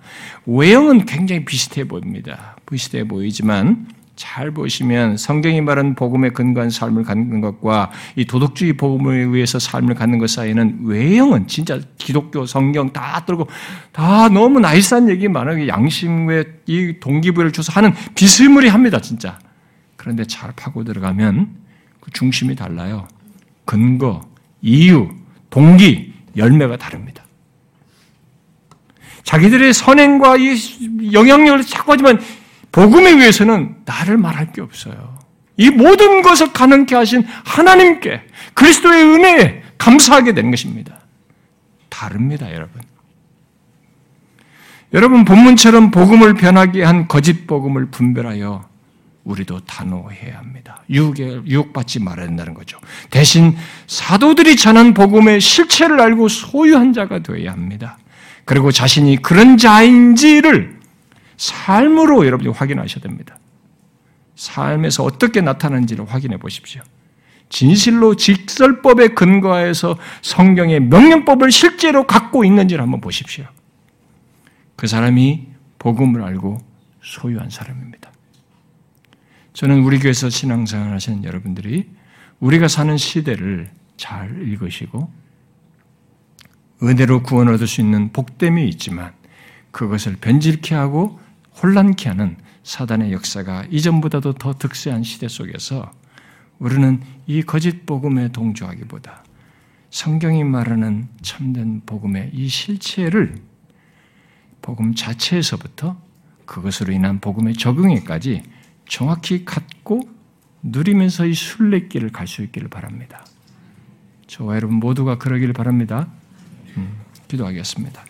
[SPEAKER 2] 외형은 굉장히 비슷해 보입니다. 비슷해 보이지만 잘 보시면 성경이 말한 복음에 근거한 삶을 갖는 것과 이 도덕주의 복음을 위해서 삶을 갖는 것 사이에는 외형은 진짜 기독교 성경 다 들고 다 너무 나이스한 얘기 많아요. 양심 외이 동기부여를 줘서 하는 비스무리합니다, 진짜. 그런데 잘 파고 들어가면 그 중심이 달라요. 근거, 이유, 동기, 열매가 다릅니다. 자기들의 선행과 이 영향력을 자꾸 하지만 복음에 의해서는 나를 말할 게 없어요. 이 모든 것을 가능케 하신 하나님께 그리스도의 은혜에 감사하게 되는 것입니다. 다릅니다, 여러분. 여러분 본문처럼 복음을 변하게 한 거짓 복음을 분별하여 우리도 단호해야 합니다. 유혹에, 유혹받지 말아야 된다는 거죠. 대신 사도들이 전한 복음의 실체를 알고 소유한 자가 되어야 합니다. 그리고 자신이 그런 자인지를 삶으로 여러분이 확인하셔야 됩니다. 삶에서 어떻게 나타나는지를 확인해 보십시오. 진실로 직설법에 근거해서 성경의 명령법을 실제로 갖고 있는지를 한번 보십시오. 그 사람이 복음을 알고 소유한 사람입니다. 저는 우리 교회에서 신앙생활 하시는 여러분들이 우리가 사는 시대를 잘 읽으시고 은혜로 구원 얻을 수 있는 복됨이 있지만 그것을 변질케 하고 혼란케 하는 사단의 역사가 이전보다도 더 득세한 시대 속에서 우리는 이 거짓 복음에 동조하기보다 성경이 말하는 참된 복음의 이 실체를 복음 자체에서부터 그것으로 인한 복음의 적응에까지 정확히 갖고 누리면서 이 순례길을 갈 수 있기를 바랍니다. 저와 여러분 모두가 그러기를 바랍니다. 음, 기도하겠습니다.